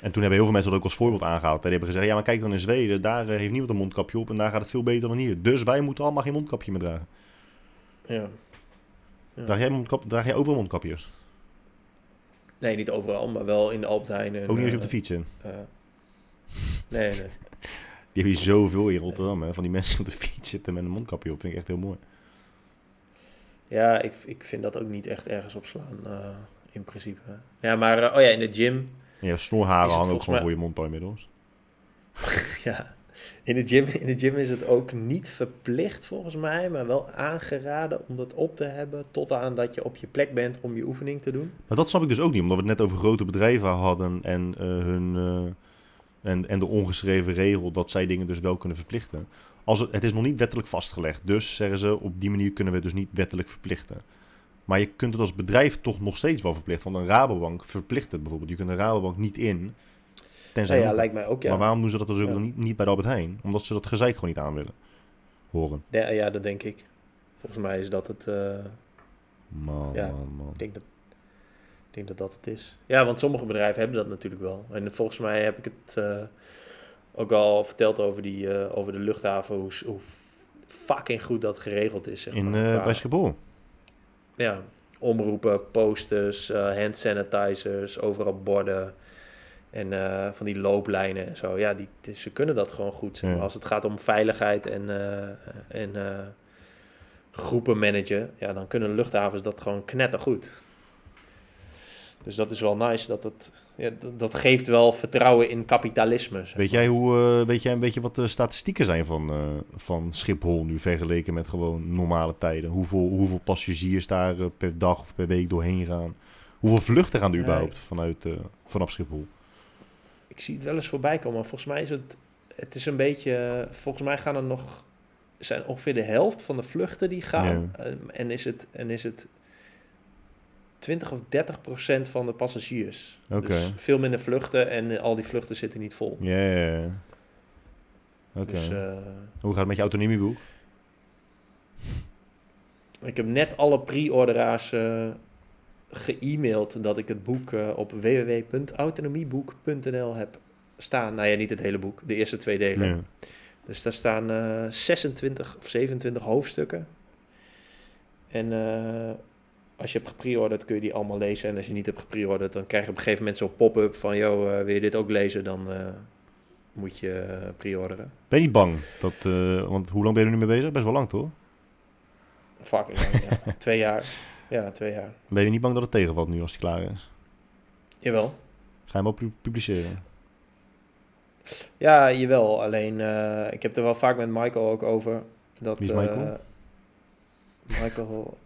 En toen hebben heel veel mensen dat ook als voorbeeld aangehaald. Die hebben gezegd, ja, maar kijk dan in Zweden, daar eh, heeft niemand een mondkapje op en daar gaat het veel beter dan hier. Dus wij moeten allemaal geen mondkapje meer dragen. Ja. Ja. Draag, jij mondkap, draag jij overal mondkapjes? Nee, niet overal, maar wel in de Albert Heijn. en, Ook niet eens op de eh, fiets in. eh, nee, nee. Die heb je zoveel in Rotterdam, hè, van die mensen op de fiets zitten met een mondkapje op. Vind ik echt heel mooi. Ja, ik, ik vind dat ook niet echt ergens op slaan, in principe. Ja, maar oh ja, in de gym. Je snorharen hangen ook gewoon mij- voor je mond inmiddels. Ja, in de, gym, in de gym is het ook niet verplicht volgens mij, maar wel aangeraden om dat op te hebben tot aan dat je op je plek bent om je oefening te doen. Maar dat snap ik dus ook niet, omdat we het net over grote bedrijven hadden en, eh, hun, eh, en, en de ongeschreven regel dat zij dingen dus wel kunnen verplichten. Als het, het is nog niet wettelijk vastgelegd, dus zeggen ze op die manier kunnen we het dus niet wettelijk verplichten. Maar je kunt het als bedrijf toch nog steeds wel verplichten, want een Rabobank verplicht het bijvoorbeeld. Je kunt een Rabobank niet in, tenzij... Ja, ja, lijkt mij ook, ja. Maar waarom doen ze dat dus ook Ja. dan niet, niet bij de Albert Heijn? Omdat ze dat gezeik gewoon niet aan willen horen. Ja, ja, dat denk ik. Volgens mij is dat het... eh, Man, Ja. man, man. Ik denk dat, ik denk dat dat het is. Ja, want sommige bedrijven hebben dat natuurlijk wel. En volgens mij heb ik het eh, ook al verteld over, die, eh, over de luchthaven, hoe, hoe fucking goed dat geregeld is. Zeg In, maar, qua- bij Schiphol. Ja, omroepen, posters, eh, hand sanitizers, overal borden. En eh, van die looplijnen en zo. Ja, die, die- ze kunnen dat gewoon goed. zeg maar. Ja. Als het gaat om veiligheid en, eh, en groepen managen, ja, dan kunnen luchthavens dat gewoon knettergoed. Dus dat is wel nice. Dat, het, ja, dat, geeft wel vertrouwen in kapitalisme. zeg Weet jij, hoe, eh, weet jij een beetje wat de statistieken zijn van, eh, van Schiphol nu vergeleken met gewoon normale tijden? Hoeveel, hoeveel passagiers daar eh, per dag of per week doorheen gaan? Hoeveel vluchten gaan er Nee. überhaupt vanuit, vanaf Schiphol? Ik zie het wel eens voorbij komen, maar volgens mij is het, het is een beetje, volgens mij gaan er nog, zijn ongeveer de helft van de vluchten die gaan. Eh, en, is het, en is het 20 of 30 procent van de passagiers. Oké. Dus veel minder vluchten en eh, al die vluchten zitten niet vol. Ja, ja, ja. Oké. Dus eh, Hoe gaat het met je autonomieboek? ik heb net alle pre-orderaars eh ge-mailed dat ik het boek op www.autonomieboek.nl heb staan. Nou ja, niet het hele boek, de eerste twee delen. Dus daar staan eh 26 of 27 hoofdstukken. En als je hebt gepreorderd kun je die allemaal lezen. En als je niet hebt gepreorderd, dan krijg je op een gegeven moment zo'n pop-up van... ...joh, eh, wil je dit ook lezen? Dan eh, moet je eh preorderen. Ben je niet bang? Dat, want hoe lang ben je er nu mee bezig? Best wel lang, toch? Fucking lang, ja. Twee jaar. Ja, twee jaar. Ben je niet bang dat het tegenvalt nu als die klaar is? Jawel. Ga je hem pu- publiceren? Ja, jawel. Alleen, ik heb er wel vaak met Michael ook over. Dat, Wie is Michael? Michael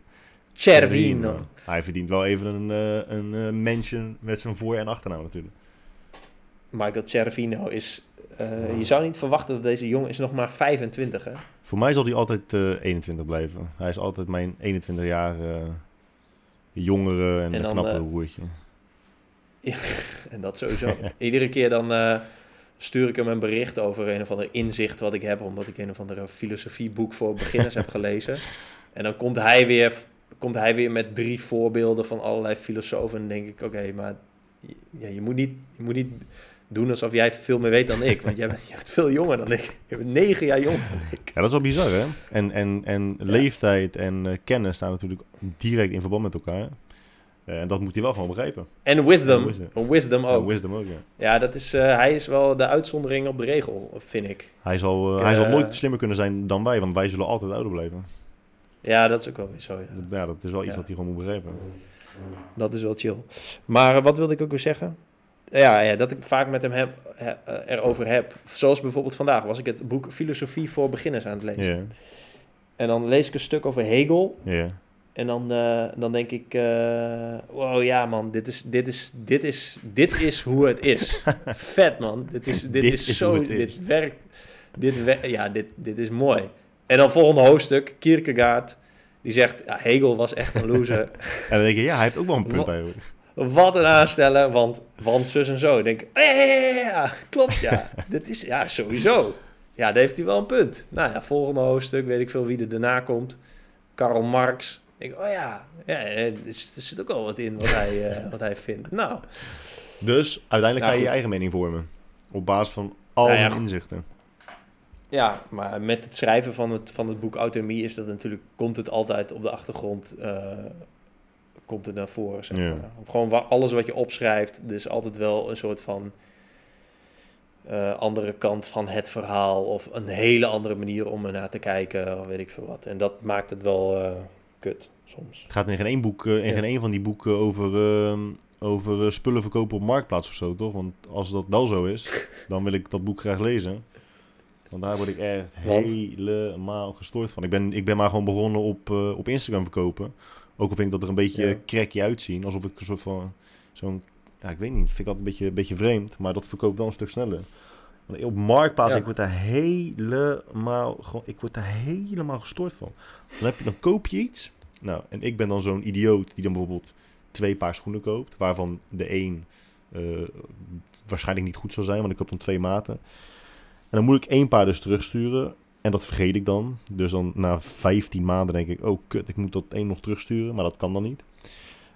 Cervino. Hij verdient wel even een, eh, een eh, mention met zijn voor- en achternaam natuurlijk. Michael Cervino is... eh, je zou niet verwachten dat deze jongen is nog maar 25, hè? Voor mij zal hij altijd eh 21 blijven. Hij is altijd mijn 21 jaar jongere en, En dan, knappe broertje. En dat sowieso. Iedere keer dan stuur ik hem een bericht over een of ander inzicht wat ik heb, omdat ik een of andere filosofieboek voor beginners heb gelezen. En dan komt hij, weer, komt hij weer met drie voorbeelden van allerlei filosofen. En dan denk ik, oké, maar ja, je, moet niet, je moet niet doen alsof jij veel meer weet dan ik. Want jij bent, jij bent veel jonger dan ik. Je bent negen jaar jonger dan ik. Ja, dat is wel bizar, hè? En, en, en leeftijd en eh, kennis staan natuurlijk direct in verband met elkaar. Eh, en dat moet hij wel gewoon begrijpen. En wisdom. En wisdom. Wisdom, wisdom Ja, ook. wisdom ook, ja. Ja, dat is, eh, hij is wel de uitzondering op de regel, vind ik. Hij zal, hij zal nooit slimmer kunnen zijn dan wij, want wij zullen altijd ouder blijven. Ja, dat is ook wel weer zo, ja. Dat, ja, dat is wel iets Ja. wat hij gewoon moet begrijpen. Dat is wel chill. Maar eh, wat wilde ik ook weer zeggen? Ja, ja dat ik vaak met hem heb, he- eh, erover heb. Zoals bijvoorbeeld vandaag was ik het boek Filosofie voor Beginners aan het lezen. En dan lees ik een stuk over Hegel. ja. En dan, eh, dan denk ik, wow ja man, dit is, dit, is, dit, is, dit is hoe het is. Vet man, dit is, dit Dit is, is zo, dit werkt. dit, we- ja, dit, dit is mooi. En dan volgende hoofdstuk, Kierkegaard, die zegt, ja, Hegel was echt een loser. En dan denk je, ja, hij heeft ook wel een punt eigenlijk. Wat een aansteller, want, want zus en zo. Ik denk, ja, klopt, ja. dit is, ja, sowieso. Ja, daar heeft hij wel een punt. Nou ja, volgende hoofdstuk, weet ik veel wie er daarna komt. Karl Marx. Ik denk, oh ja, ja er, zit ook wel wat in wat hij, eh, wat hij vindt. Nou, Dus uiteindelijk Ja, ga je je eigen mening vormen. Op basis van al Nou ja, inzichten. Ja, maar met het schrijven van het, van het boek Autonomie is dat natuurlijk, komt het altijd op de achtergrond, eh, komt het naar voren. Zeg Ja. maar. Gewoon alles wat je opschrijft, er is altijd wel een soort van eh, andere kant van het verhaal of een hele andere manier om ernaar te kijken of weet ik veel wat. En dat maakt het wel eh, kut soms. Het gaat in geen één, boek, in Ja. geen één van die boeken over, ehm, over spullen verkopen op Marktplaats of zo, toch? Want als dat wel zo is, dan wil ik dat boek graag lezen. Want daar word ik echt Want? helemaal gestoord van. Ik ben, ik ben maar gewoon begonnen op, eh, op Instagram verkopen. Ook al vind ik dat er een beetje Ja. cracky uitzien. Alsof ik een soort van zo'n... Ja, ik weet niet. Vind ik altijd een beetje, een beetje vreemd. Maar dat verkoopt wel een stuk sneller. Want op Marktplaats, Ja. ik word daar helemaal... Gewoon, ik word daar helemaal gestoord van. Dan, heb je, dan koop je iets. Nou, en ik ben dan zo'n idioot die dan bijvoorbeeld twee paar schoenen koopt. Waarvan de een eh, waarschijnlijk niet goed zal zijn, want ik koop dan twee maten. Dan moet ik één paar dus terugsturen. En dat vergeet ik dan. Dus dan na 15 maanden denk ik, oh kut, ik moet dat één nog terugsturen. Maar dat kan dan niet.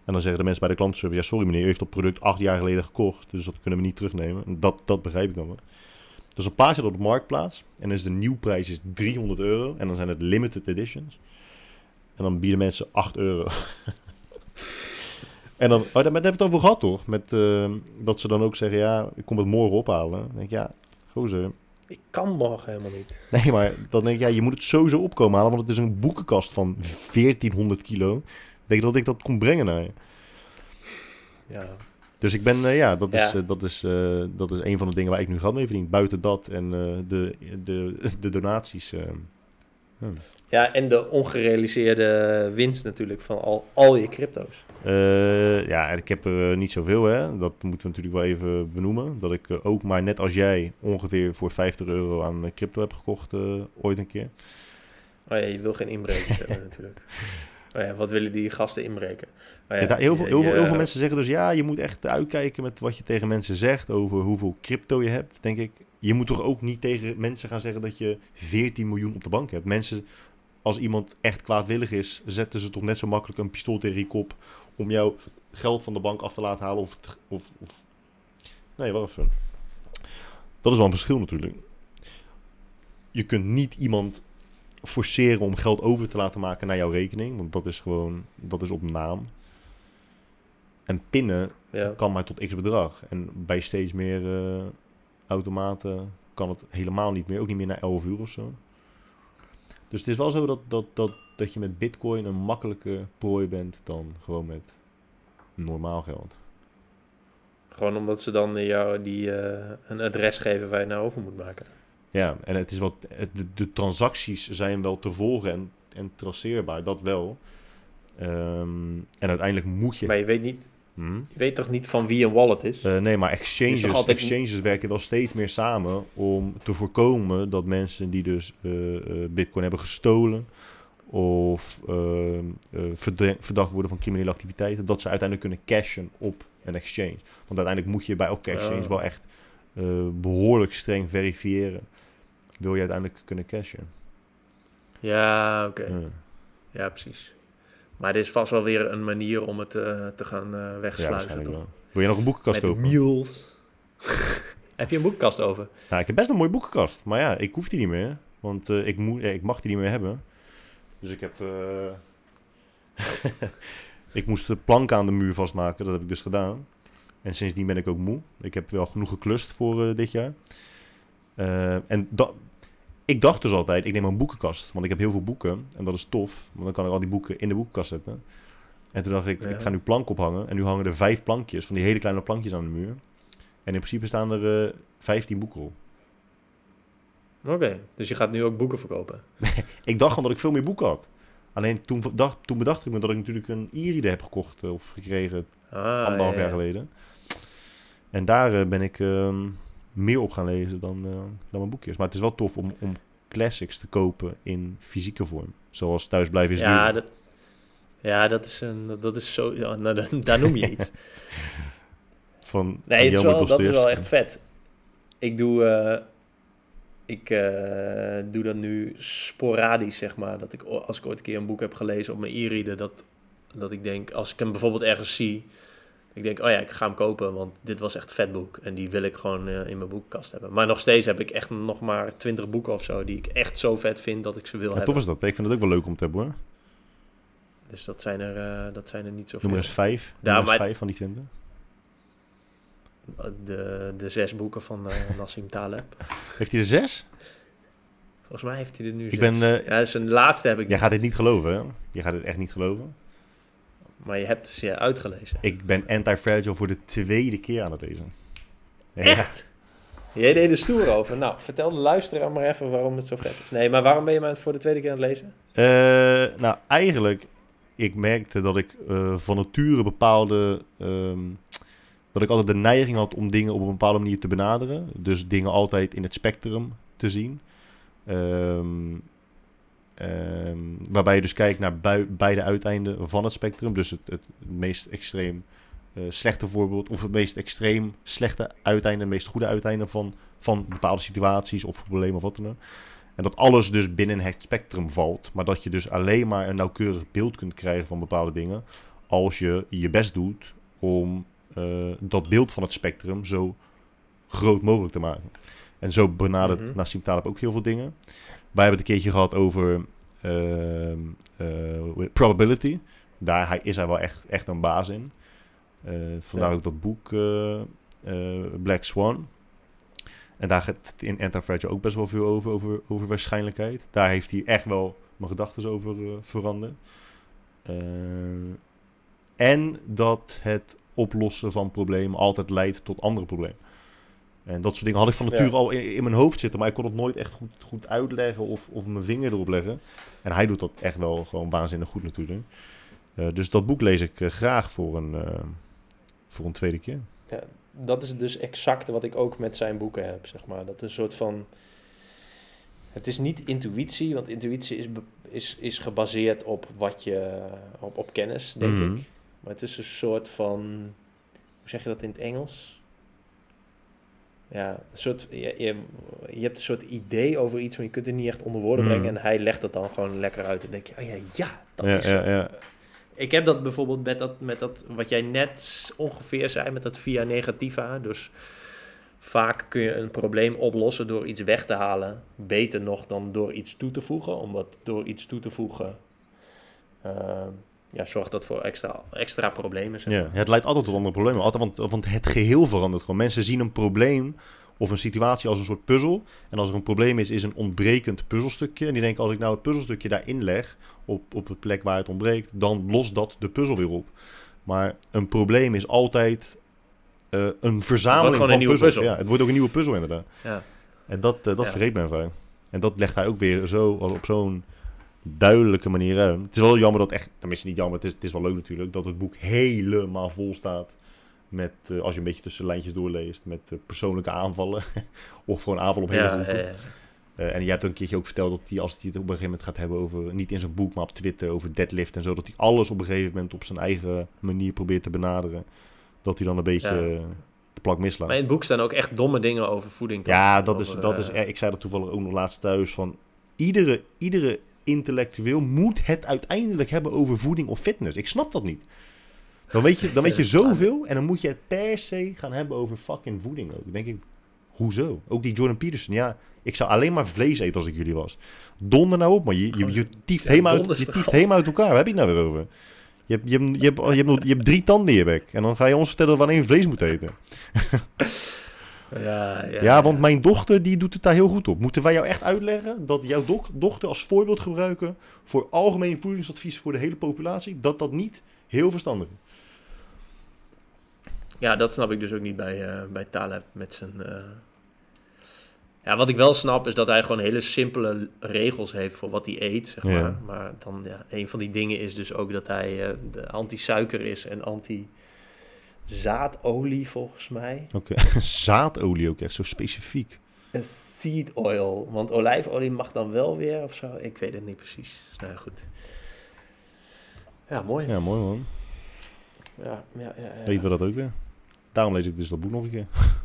En dan zeggen de mensen bij de klantenservice, ja sorry meneer, u heeft dat product acht jaar geleden gekocht. Dus dat kunnen we niet terugnemen. En dat, dat begrijp ik dan wel. Dus een paar zit op de marktplaats. En is de nieuwprijs is 300 euro. En dan zijn het limited editions. En dan bieden mensen 8 euro. en dan, oh, daar hebben we het over gehad toch? Met, eh, dat ze dan ook zeggen, ja, ik kom het morgen ophalen. Dan denk ja, gozer. Ik kan morgen helemaal niet. Nee, maar dan denk ik, ja, je moet het sowieso opkomen halen. Want het is een boekenkast van 1400 kilo. Denk je dat ik dat kon brengen naar je? Ja, Dus ik ben, eh, ja, dat is, Ja. eh, dat, is, eh, dat is een van de dingen waar ik nu geld mee verdien. Buiten dat en de, de, de donaties. Hmm. ja en de ongerealiseerde winst natuurlijk van al, al je crypto's. Eh, ja, ik heb er eh, niet zoveel, hè. Dat moeten we natuurlijk wel even benoemen. Dat ik eh, ook maar net als jij ongeveer voor 50 euro aan crypto heb gekocht ooit een keer. Oh ja, je wil geen inbrekers hebben natuurlijk. Oh ja, wat willen die gasten inbreken? Oh ja, Ja, daar- heel, veel, heel, veel, heel veel mensen zeggen dus ja, je moet echt uitkijken met wat je tegen mensen zegt over hoeveel crypto je hebt. Denk ik, je moet toch ook niet tegen mensen gaan zeggen dat je 14 miljoen op de bank hebt. Mensen, als iemand echt kwaadwillig is, zetten ze toch net zo makkelijk een pistool tegen je kop om jouw geld van de bank af te laten halen. Of, of, of... Nee, wacht even. Dat is wel een verschil natuurlijk. Je kunt niet iemand forceren om geld over te laten maken naar jouw rekening, want dat is gewoon, dat is op naam. En pinnen Ja. kan maar tot x bedrag. En bij steeds meer eh, automaten kan het helemaal niet meer. Ook niet meer na 11 uur of zo. Dus het is wel zo dat, dat, dat, dat je met bitcoin een makkelijke prooi bent dan gewoon met normaal geld. Gewoon omdat ze dan jou die, eh, een adres geven waar je naar over moet maken. Ja, en het is wat, het- de, de transacties zijn wel te volgen en, en traceerbaar, dat wel. Ehm, en uiteindelijk moet je... Maar je weet, niet, Hm? je weet toch niet van wie een wallet is? Eh, nee, maar exchanges, altijd- exchanges werken wel steeds meer samen om te voorkomen dat mensen die dus eh, bitcoin hebben gestolen of eh, eh, verdacht worden van criminele activiteiten, dat ze uiteindelijk kunnen cashen op een exchange. Want uiteindelijk moet je bij elke exchange Oh. wel echt eh, behoorlijk streng verifiëren. Wil je uiteindelijk kunnen cashen? Ja, oké. Ja. Ja, precies. Maar er is vast wel weer een manier om het eh, te gaan eh, wegsluizen, waarschijnlijk toch? wel. Wil je nog een boekenkast Met kopen? mules. Heb je een boekenkast over? Nou, ik heb best een mooie boekenkast. Maar ja, ik hoef die niet meer. Want eh, ik, moet, ik mag die niet meer hebben. Dus ik heb... eh, ik moest de plank aan de muur vastmaken. Dat heb ik dus gedaan. En sindsdien ben ik ook moe. Ik heb wel genoeg geklust voor eh, dit jaar. Eh, en da- ik dacht dus altijd, ik neem een boekenkast. Want ik heb heel veel boeken. En dat is tof. Want dan kan ik al die boeken in de boekenkast zetten. En toen dacht ik, Ja. ik ga nu plank ophangen. En nu hangen er vijf plankjes. Van die hele kleine plankjes aan de muur. En in principe staan er eh 15 boeken op. Oké, dus je gaat nu ook boeken verkopen. Ik dacht gewoon dat ik veel meer boeken had. Alleen toen, dacht, toen bedacht ik me dat ik natuurlijk een e-reader heb gekocht eh, of gekregen Ah, anderhalf ja, jaar ja. geleden. En daar eh, ben ik, ehm, meer op gaan lezen dan, eh, dan mijn boekjes. Maar het is wel tof om, om classics te kopen in fysieke vorm. Zoals Thuisblijven is ja, duur. dat, ja, dat is, een, dat is zo... Ja, nou, da- daar noem je iets. Van Nee, het is wel, dat is wel echt vet. Ik doe, ik, eh, doe dat nu sporadisch, zeg maar. Dat ik, als ik ooit een keer een boek heb gelezen op mijn e-reader, dat, dat ik denk, als ik hem bijvoorbeeld ergens zie, ik denk, oh ja, ik ga hem kopen, want dit was echt een vet boek. En die wil ik gewoon eh, in mijn boekenkast hebben. Maar nog steeds heb ik echt nog maar twintig boeken of zo, die ik echt zo vet vind dat ik ze wil Ja, hebben. tof is dat. Ik vind het ook wel leuk om te hebben hoor. Dus dat zijn er, eh, dat zijn er niet zoveel. Noem eens vijf. Ja, maar- vijf van die twintig. De, de zes boeken van eh, Nassim Taleb. Heeft hij er zes? Volgens mij heeft hij er nu Ik zes. ben, eh, Ja, zijn laatste heb ik Jij gaat dit niet geloven hè? Je gaat dit echt niet geloven. Maar je hebt ze uitgelezen. Ik ben Anti-Fragile voor de tweede keer aan het lezen. Ja, Echt? Jij deed er stoer over. Nou, vertel de luisteraar maar even waarom het zo vet is. Nee, maar waarom ben je maar voor de tweede keer aan het lezen? Eh, nou, eigenlijk, ik merkte dat ik eh, van nature bepaalde... ehm, dat ik altijd de neiging had om dingen op een bepaalde manier te benaderen. Dus dingen altijd in het spectrum te zien. Ehm, ehm, waarbij je dus kijkt naar beide uiteinden van het spectrum. Dus het, meest extreem eh, slechte voorbeeld... of het meest extreem slechte uiteinde... het meest goede uiteinde van, van bepaalde situaties of problemen of wat dan ook. En dat alles dus binnen het spectrum valt. Maar dat je dus alleen maar een nauwkeurig beeld kunt krijgen van bepaalde dingen. Als je je best doet om dat beeld van het spectrum zo groot mogelijk te maken. En zo benadert Mhm. Nassim Taleb ook heel veel dingen. Wij hebben het een keertje gehad over ehm, eh, probability. Daar hij, is hij wel echt, echt een baas in. Eh, vandaar Ja. ook dat boek eh, eh, Black Swan. En daar gaat het in Anti-Fragile ook best wel veel over, over, over waarschijnlijkheid. Daar heeft hij echt wel mijn gedachten over eh, veranderd. Eh, en dat het oplossen van problemen altijd leidt tot andere problemen. En dat soort dingen had ik van nature Ja. al in, in mijn hoofd zitten, maar ik kon het nooit echt goed, goed uitleggen of, of mijn vinger erop leggen. En hij doet dat echt wel gewoon waanzinnig goed natuurlijk. Eh, dus dat boek lees ik eh, graag voor een, eh, voor een tweede keer. Ja, dat is dus exact wat ik ook met zijn boeken heb, zeg maar. Dat is een soort van... Het is niet intuïtie, want intuïtie is, is, is gebaseerd op wat je... Op, op kennis, denk Mhm. ik. Maar het is een soort van... Hoe zeg je dat in het Engels? Ja, een soort, je, je, je hebt een soort idee over iets, maar je kunt het niet echt onder woorden Mhm. brengen. En hij legt het dan gewoon lekker uit. En denk je, oh ja, ja, dat ja, is zo. ja, ja. Ik heb dat bijvoorbeeld met dat, met dat, wat jij net ongeveer zei, met dat via negativa. Dus vaak kun je een probleem oplossen door iets weg te halen. Beter nog dan door iets toe te voegen. Omdat door iets toe te voegen, eh, ja, zorgt dat voor extra, extra problemen. zeg Ja, het leidt altijd tot andere problemen. Altijd, want, want het geheel verandert gewoon. Mensen zien een probleem of een situatie als een soort puzzel. En als er een probleem is, is een ontbrekend puzzelstukje. En die denken, als ik nou het puzzelstukje daarin leg, op, op de plek waar het ontbreekt, dan lost dat de puzzel weer op. Maar een probleem is altijd eh, een verzameling van een nieuwe puzzels. puzzel. Ja, het wordt ook een nieuwe puzzel inderdaad. Ja. En dat, eh, dat Ja. vergeet men vaak. En dat legt hij ook weer zo, op zo'n duidelijke manier. Het is wel jammer dat echt, tenminste niet jammer, het is, het is wel leuk natuurlijk, dat het boek helemaal vol staat met, eh, als je een beetje tussen lijntjes doorleest, met eh, persoonlijke aanvallen. of gewoon aanvallen op hele Ja, groepen. ja, ja. Eh, en je hebt een keertje ook verteld dat hij, als hij het op een gegeven moment gaat hebben over, niet in zijn boek, maar op Twitter, over deadlift en zo, dat hij alles op een gegeven moment op zijn eigen manier probeert te benaderen. Dat hij dan een beetje de plak mislaat. Maar in het boek staan ook echt domme dingen over voeding. toch? Ja, dat is, dat is, er- ik zei dat toevallig ook nog laatst thuis, van iedere, iedere intellectueel moet het uiteindelijk hebben over voeding of fitness. Ik snap dat niet. Dan weet je, dan weet je zoveel en dan moet je het per se gaan hebben over fucking voeding ook. Dan denk ik, hoezo? Ook die Jordan Peterson, ja, ik zou alleen maar vlees eten als ik jullie was. Donder nou op, man. Je, je, je tieft helemaal uit, je tieft helemaal uit elkaar. Waar heb je het nou weer over? Je hebt, je, hebt, je, hebt, je, hebt, je hebt drie tanden in je bek. En dan ga je ons vertellen wanneer je vlees moet eten. Ja, ja, Ja, want mijn dochter die doet het daar heel goed op. Moeten wij jou echt uitleggen dat jouw dochter als voorbeeld gebruiken voor algemeen voedingsadvies voor de hele populatie, dat dat niet heel verstandig is? Ja, dat snap ik dus ook niet bij, eh, bij Taleb met zijn... eh, Ja, wat ik wel snap is dat hij gewoon hele simpele regels heeft voor wat hij eet, zeg Ja. maar. Maar dan, ja, een van die dingen is dus ook dat hij eh, anti-suiker is en anti... zaadolie volgens mij. Oké, zaadolie ook echt zo specifiek. Een seed oil. Want olijfolie mag dan wel weer of zo. Ik weet het niet precies. Nou goed. Ja, mooi. Ja, mooi man. Ja, ja, ja, ja. We dat ook weer. Daarom lees ik dus dat boek nog een keer.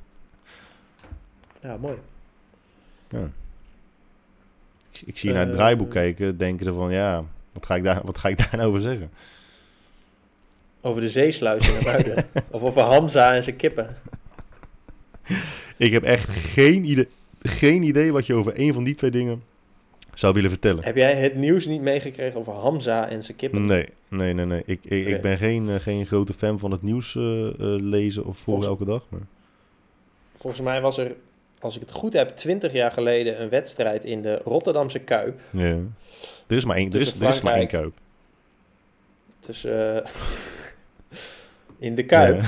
Ja, mooi. Ja. Ik, ik zie je naar het Eh, draaiboek kijken, denken er van ja, wat ga ik daar, wat ga ik daar nou over zeggen? Over de zeesluis in buiten. of over Hamza en zijn kippen. Ik heb echt geen idee, geen idee wat je over een van die twee dingen zou willen vertellen. Heb jij het nieuws niet meegekregen over Hamza en zijn kippen? Nee, nee, nee, nee. Ik, ik, ben geen, eh, geen grote fan van het nieuws eh, eh, lezen of voor elke dag. Maar... Volgens mij was er, als ik het goed heb, 20 jaar geleden een wedstrijd in de Rotterdamse Kuip. Ja. Er is maar één, er is, er maar één kuip. Tussen, eh, in de Kuip.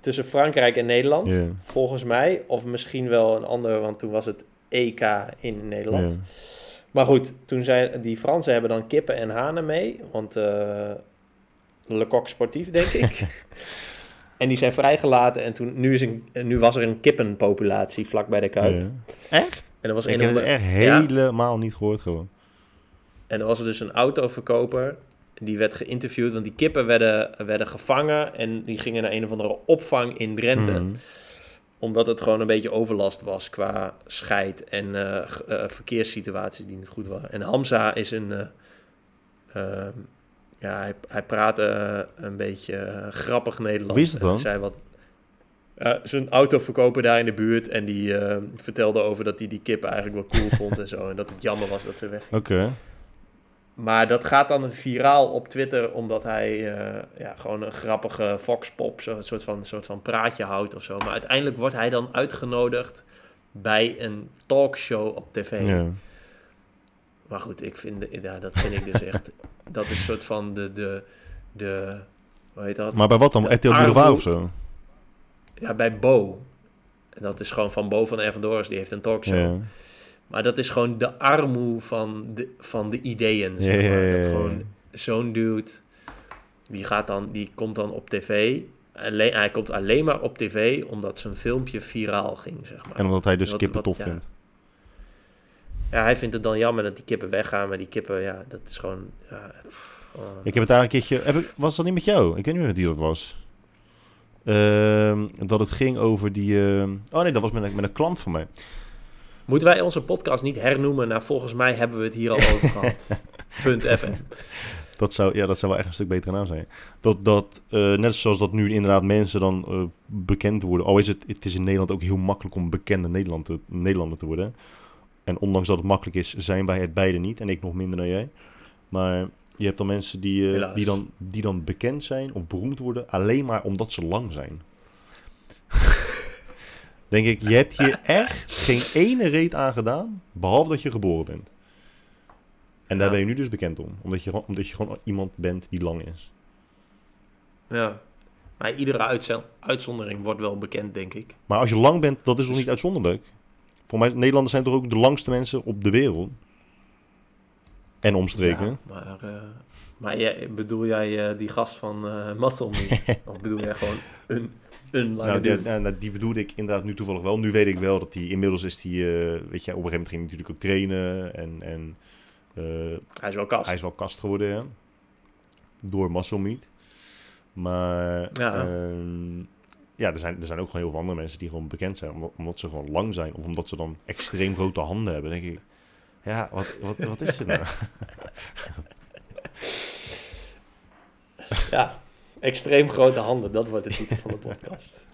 Tussen Frankrijk en Nederland. Volgens mij. Of misschien wel een andere, want toen was het EK in Nederland. Maar goed, toen zijn die Fransen hebben dan kippen en hanen mee. Want eh Le Coq Sportief, denk ik. en die zijn vrijgelaten. En toen, nu, is een, nu was er een kippenpopulatie vlak bij de Kuip. Echt? En er was Ik een heb of het echt Ja. helemaal niet gehoord gewoon. En er was er dus een autoverkoper. Die werd geïnterviewd, want die kippen werden, werden gevangen. En die gingen naar een of andere opvang in Drenthe. Mhm. Omdat het gewoon een beetje overlast was qua scheid en eh, eh, verkeerssituatie die niet goed waren. En Hamza is een... eh, ehm, ja, hij, hij praatte een beetje grappig Nederlands. Wie is het dan? hij zei wat... Uh, zijn autoverkoper daar in de buurt. En die eh, vertelde over dat hij die kippen eigenlijk wel cool vond en zo. En dat het jammer was dat ze weg Oké. Maar dat gaat dan viraal op Twitter, omdat hij eh, ja, gewoon een grappige foxpop, zo, een soort van, soort van praatje houdt of zo. Maar uiteindelijk wordt hij dan uitgenodigd bij een talkshow op tv. Ja. Maar goed, ik vind, ja, dat vind ik dus echt, dat is een soort van de, de, de hoe heet dat? Maar bij wat dan? De RTL Boulevard of zo? Ja, bij Bo. En dat is gewoon van Bo van Ervendoris, die heeft een talkshow. Ja. Maar dat is gewoon de armoe van de, van de ideeën. Zeg Dat gewoon zo'n dude, die, gaat dan, die komt dan op tv. Alleen, hij komt alleen maar op tv omdat zijn filmpje viraal ging, zeg maar. En omdat hij dus Wat- kippen wat- tof ja. vindt. Ja, hij vindt het dan jammer dat die kippen weggaan, maar die kippen, ja, dat is gewoon... Ja, oh. Ik heb het daar een keertje... Heb ik, was dat niet met jou? Ik weet niet meer met wie dat was. Ehm, dat het ging over die... ehm, oh nee, dat was met met een klant van mij. Moeten wij onze podcast niet hernoemen naar volgens mij hebben we het hier al over gehad. Punt FM. Dat zou, ja, dat zou wel echt een stuk betere naam zijn. Dat, dat eh, net zoals dat nu inderdaad mensen dan eh, bekend worden. Al is het, het is in Nederland ook heel makkelijk om bekende Nederland te, Nederlander te worden. En ondanks dat het makkelijk is, zijn wij het beide niet. En ik nog minder dan jij. Maar je hebt dan mensen die, eh, die, dan, die dan bekend zijn of beroemd worden. Alleen maar omdat ze lang zijn. Denk ik, je hebt hier echt geen ene reet aan gedaan. Behalve dat je geboren bent. En daar Ja. ben je nu dus bekend om. Omdat je, gewoon- omdat je gewoon iemand bent die lang is. Ja. Maar iedere uitzondering wordt wel bekend, denk ik. Maar als je lang bent, dat is toch Dus- niet uitzonderlijk? Voor mij, Nederlanders zijn toch ook de langste mensen op de wereld? En omstreken. Ja, maar eh, maar jij, bedoel jij eh, die gast van Muscle Meat? of bedoel jij gewoon een, een lange nou, die, nou, nou, die bedoelde ik inderdaad nu toevallig wel. Nu weet ik wel dat die inmiddels is die, eh, weet je, op een gegeven moment ging hij natuurlijk ook trainen. En, en eh, Hij is wel kast. hij is wel kast geworden, ja. Door muscle meat. Maar Ja. ehm, ja, er zijn, er zijn ook gewoon heel veel andere mensen die gewoon bekend zijn. Omdat, omdat ze gewoon lang zijn. Of omdat ze dan extreem grote handen hebben. denk ik, ja, wat, wat, wat is dit nou? Ja, extreem grote handen, dat wordt de titel van de podcast.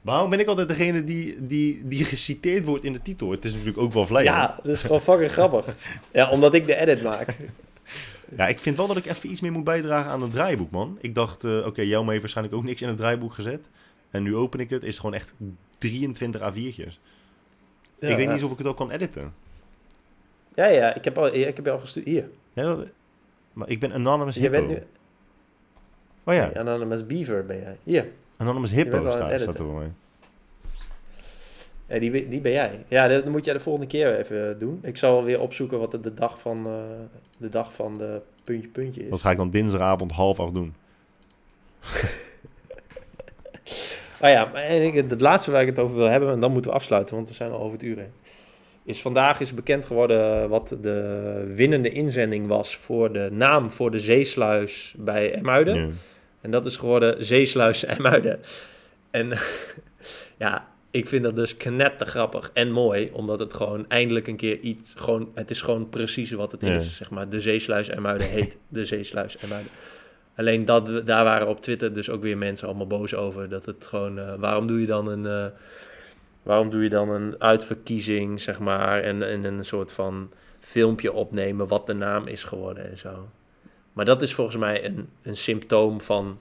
Waarom ben ik altijd degene die, die, die geciteerd wordt in de titel? Het is natuurlijk ook wel vlijend. Ja, dat is gewoon fucking grappig. Ja, omdat ik de edit maak. Ja, ik vind wel dat ik even iets meer moet bijdragen aan het draaiboek, man. Ik dacht, eh, oké, jou heeft waarschijnlijk ook niks in het draaiboek gezet. En nu open ik het, is het gewoon echt 23 A4'tjes. Ja, ik weet niet eens of ik het ook kan editen. Ja, ja, ik heb, al, ik heb je al gestuurd. Hier, Ja, dat- maar ik ben Anonymous je Hippo. bent nu... Oh ja, Nee, Anonymous Beaver ben jij. Hier, Anonymous Hippo staat, staat er bij mij. ja, die, die ben jij. Ja, dat moet jij de volgende keer even doen. Ik zal weer opzoeken wat de, dag van eh, de dag van de puntje puntje is. Dat ga ik dan dinsdagavond half acht doen. Ah ja, en ik- het laatste waar ik het over wil hebben, en dan moeten we afsluiten, want we zijn al over het uur heen. Is vandaag is bekend geworden wat de winnende inzending was voor de naam voor de zeesluis bij Emuiden. En dat is geworden Zeesluis Emuiden. En ja, ik vind dat dus knettergrappig en mooi, omdat het gewoon eindelijk een keer iets, gewoon, het is gewoon precies wat het Ja. is, zeg maar. De Zeesluis Emuiden heet de Zeesluis Emuiden. Alleen dat, daar waren op Twitter dus ook weer mensen allemaal boos over, dat het gewoon, eh, waarom doe je dan een, eh, waarom doe je dan een uitverkiezing, zeg maar, en, en een soort van filmpje opnemen wat de naam is geworden en zo. Maar dat is volgens mij een, een symptoom van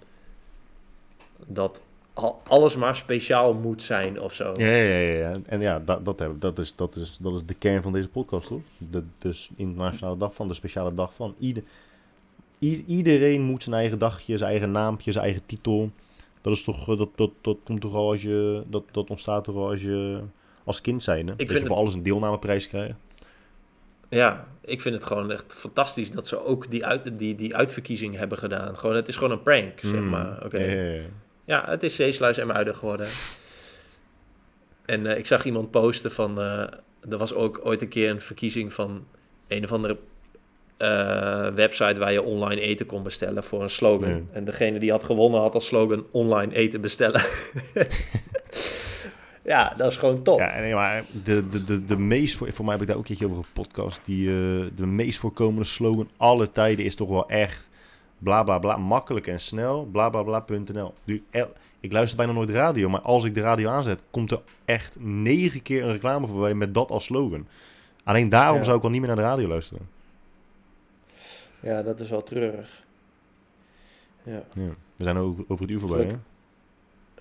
dat al- alles maar speciaal moet zijn of zo. Ja, ja, ja, ja. En ja, dat, dat, dat, is, dat, is, dat is de kern van deze podcast, toch? De, dus internationale dag van, de speciale dag van. Ieder, i- iedereen moet zijn eigen dagje, zijn eigen naampje, zijn eigen titel. Dat is toch, eh, dat, dat, dat komt toch al als je, dat, dat ontstaat toch al als je als kind zijn, hè? Dat vind je voor alles een deelnameprijs krijgt. Ja, ik vind het gewoon echt fantastisch dat ze ook die, uit, die, die uitverkiezing hebben gedaan. Gewoon, het is gewoon een prank, zeg Mm. maar. Oké. Ja, het is Zeesluis en Muiden geworden. En eh, ik zag iemand posten van... eh, er was ook ooit een keer een verkiezing van een of andere eh, website... waar je online eten kon bestellen voor een slogan. En degene die had gewonnen had als slogan online eten bestellen. ja, dat is gewoon top. Ja, nee, maar de, de, de, de meest, voor, voor mij heb ik daar ook een keertje over een podcast, die, eh, de meest voorkomende slogan aller tijden is toch wel echt bla bla bla, makkelijk en snel, bla bla bla.nl. Nu, Ik luister bijna nooit radio, maar als ik de radio aanzet, komt er echt negen keer een reclame voorbij met dat als slogan. Alleen daarom Ja. zou ik al niet meer naar de radio luisteren. Ja, dat is wel treurig. Ja, Ja. We zijn ook over het uur voorbij, hè?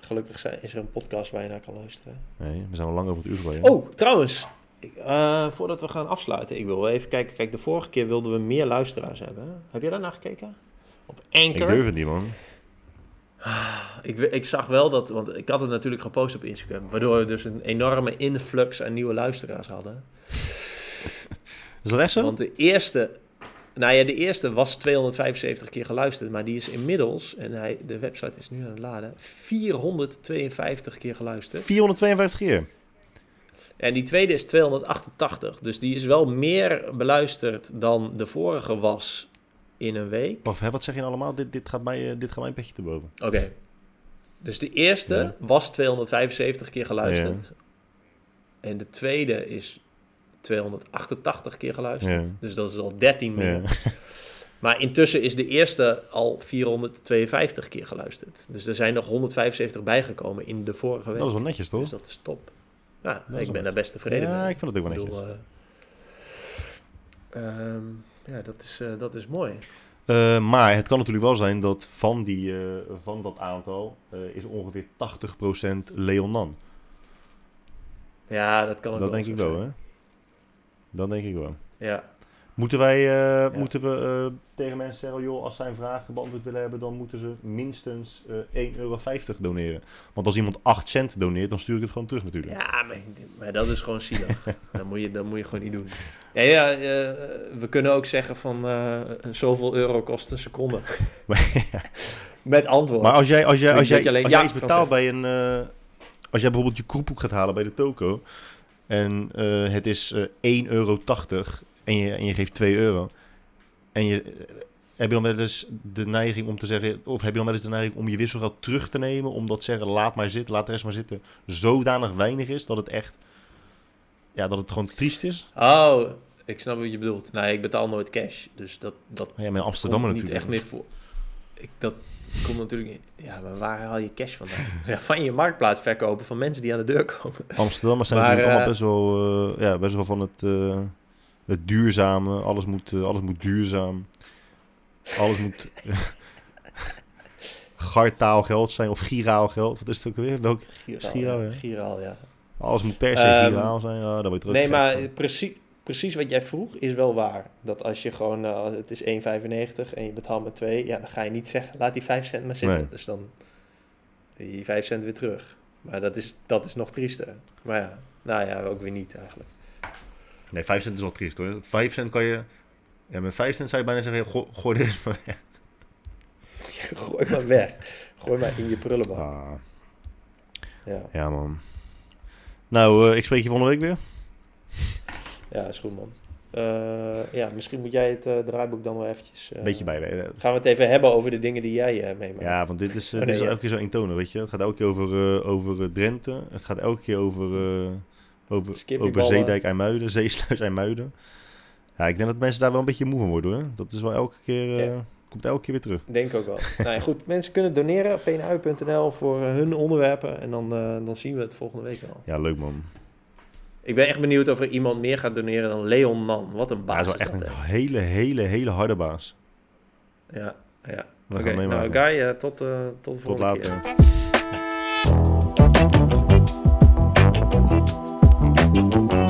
Gelukkig. zijn, is er een podcast waar je naar kan luisteren. Nee, we zijn al lang over het uur hè? Oh, trouwens. Ik, eh, voordat we gaan afsluiten, ik wil even kijken. Kijk, de vorige keer wilden we meer luisteraars hebben. Heb jij daarnaar gekeken? Op ik Anchor? durf het niet, man. Ik, we- ik zag wel dat, want ik had het natuurlijk gepost op Instagram, waardoor we dus een enorme influx aan nieuwe luisteraars hadden. Is dat echt zo? Want de eerste, nou ja, de eerste was 275 keer geluisterd, maar die is inmiddels, en hij, de website is nu aan het laden, 452 keer geluisterd. 452 keer. En die tweede is 288, dus die is wel meer beluisterd dan de vorige was in een week. Wacht, hè, wat zeg je nou allemaal? Dit, dit, gaat mij, eh, dit gaat mij een petje te boven. Oké. Dus de eerste Ja. was 275 keer geluisterd. En de tweede is 288 keer geluisterd. Ja. Dus dat is al 13 meer. Ja. Maar intussen is de eerste al 452 keer geluisterd. Dus er zijn nog 175 bijgekomen in de vorige week. Dat is wel netjes, toch? Dus dat is top. Ja, is ik ben daar best tevreden ja, mee. ik vind het ook wel netjes. bedoel, eh, ehm, ja, dat is, eh, dat is mooi. Eh, maar het kan natuurlijk wel zijn dat van, die, van dat aantal is ongeveer 80% Leonan. Ja, dat kan ook Dat denk ik wel, hè? Dat denk ik wel. Ja. Moeten wij eh, moeten we, eh, tegen mensen zeggen, joh, als zij een vraag beantwoord willen hebben, dan moeten ze minstens eh 1,50 euro doneren. Want als iemand 8 cent doneert, dan stuur ik het gewoon terug natuurlijk. Ja, maar, maar dat is gewoon zielig. dat, moet je, dat moet je gewoon niet doen. Ja, ja eh, we kunnen ook zeggen van eh, zoveel euro kost een seconde. Met antwoord. Maar als jij, als jij, als jij, als ja iets betaalt bij een... eh, als jij bijvoorbeeld je kroephoek gaat halen bij de toko... en eh, het is eh 1,80 euro en je, en je geeft 2 euro... en je... eh, heb je dan wel eens de neiging om te zeggen... of heb je dan wel eens de neiging om je wisselgeld terug te nemen... omdat zeggen, laat maar zitten, laat de rest maar zitten... zodanig weinig is dat het echt... ja, dat het gewoon triest is? Oh, ik snap wat je bedoelt. Nee, ik betaal nooit cash. Dus dat, dat Ja, maar in Amsterdam natuurlijk. niet echt meer voor. Ik, dat komt natuurlijk. Ja, maar waar haal je cash vandaan? ja, van je marktplaats verkopen van mensen die aan de deur komen. Amsterdammers zijn Maar, natuurlijk allemaal eh, best wel, eh, ja, best wel van het, eh, het duurzame. Alles moet, alles moet duurzaam. Alles moet gartaal geld zijn of giraal geld. Wat is het ook weer? Welk? Ja. Giraal, ja. Alles moet per se Ehm, giraal zijn. Ja, daar word je Nee, maar precies, precies wat jij vroeg is wel waar. Dat als je gewoon, eh, het is 1,95 en je betaalt met 2, ja, dan ga je niet zeggen, laat die 5 cent maar zitten. Nee. Dus dan die 5 cent weer terug. Maar dat is, dat is nog triester. Maar ja, nou ja, ook weer niet eigenlijk. Nee, 5 cent is wel triest hoor. 5 cent kan je... Ja, met 5 cent zou je bijna zeggen, gooi, gooi er eens maar weg. Gooi maar weg. Gooi maar in je prullenbak. Ah. Ja, Ja, man. Nou, eh, ik spreek je volgende week weer. Ja is goed, man. Eh, ja, misschien moet jij het eh, draaiboek dan wel eventjes... Een beetje bij. Gaan we het even hebben over de dingen die jij meemaakt. Ja, want dit is, Oh, dit is ja. elke keer zo eentonig, weet je. Het gaat elke keer over, over Drenthe. Het gaat elke keer over, over, over Skippyballen. Zeedijk IJmuiden, Zeesluis IJmuiden. Ja, ik denk dat mensen daar wel een beetje moe van worden, hoor. Dat is wel elke keer, Ja. komt elke keer weer terug. Denk ook wel. nou ja, goed, mensen kunnen doneren op pnui.nl voor hun onderwerpen. En dan, dan zien we het volgende week wel. Ja, leuk man. Ik ben echt benieuwd of er iemand meer gaat doneren dan Leon Man. Wat een baas. Hij is wel echt een hele, hele, hele harde baas. Ja, ja. Oké, okay, nou Guy, eh, tot, eh, tot de volgende tot later.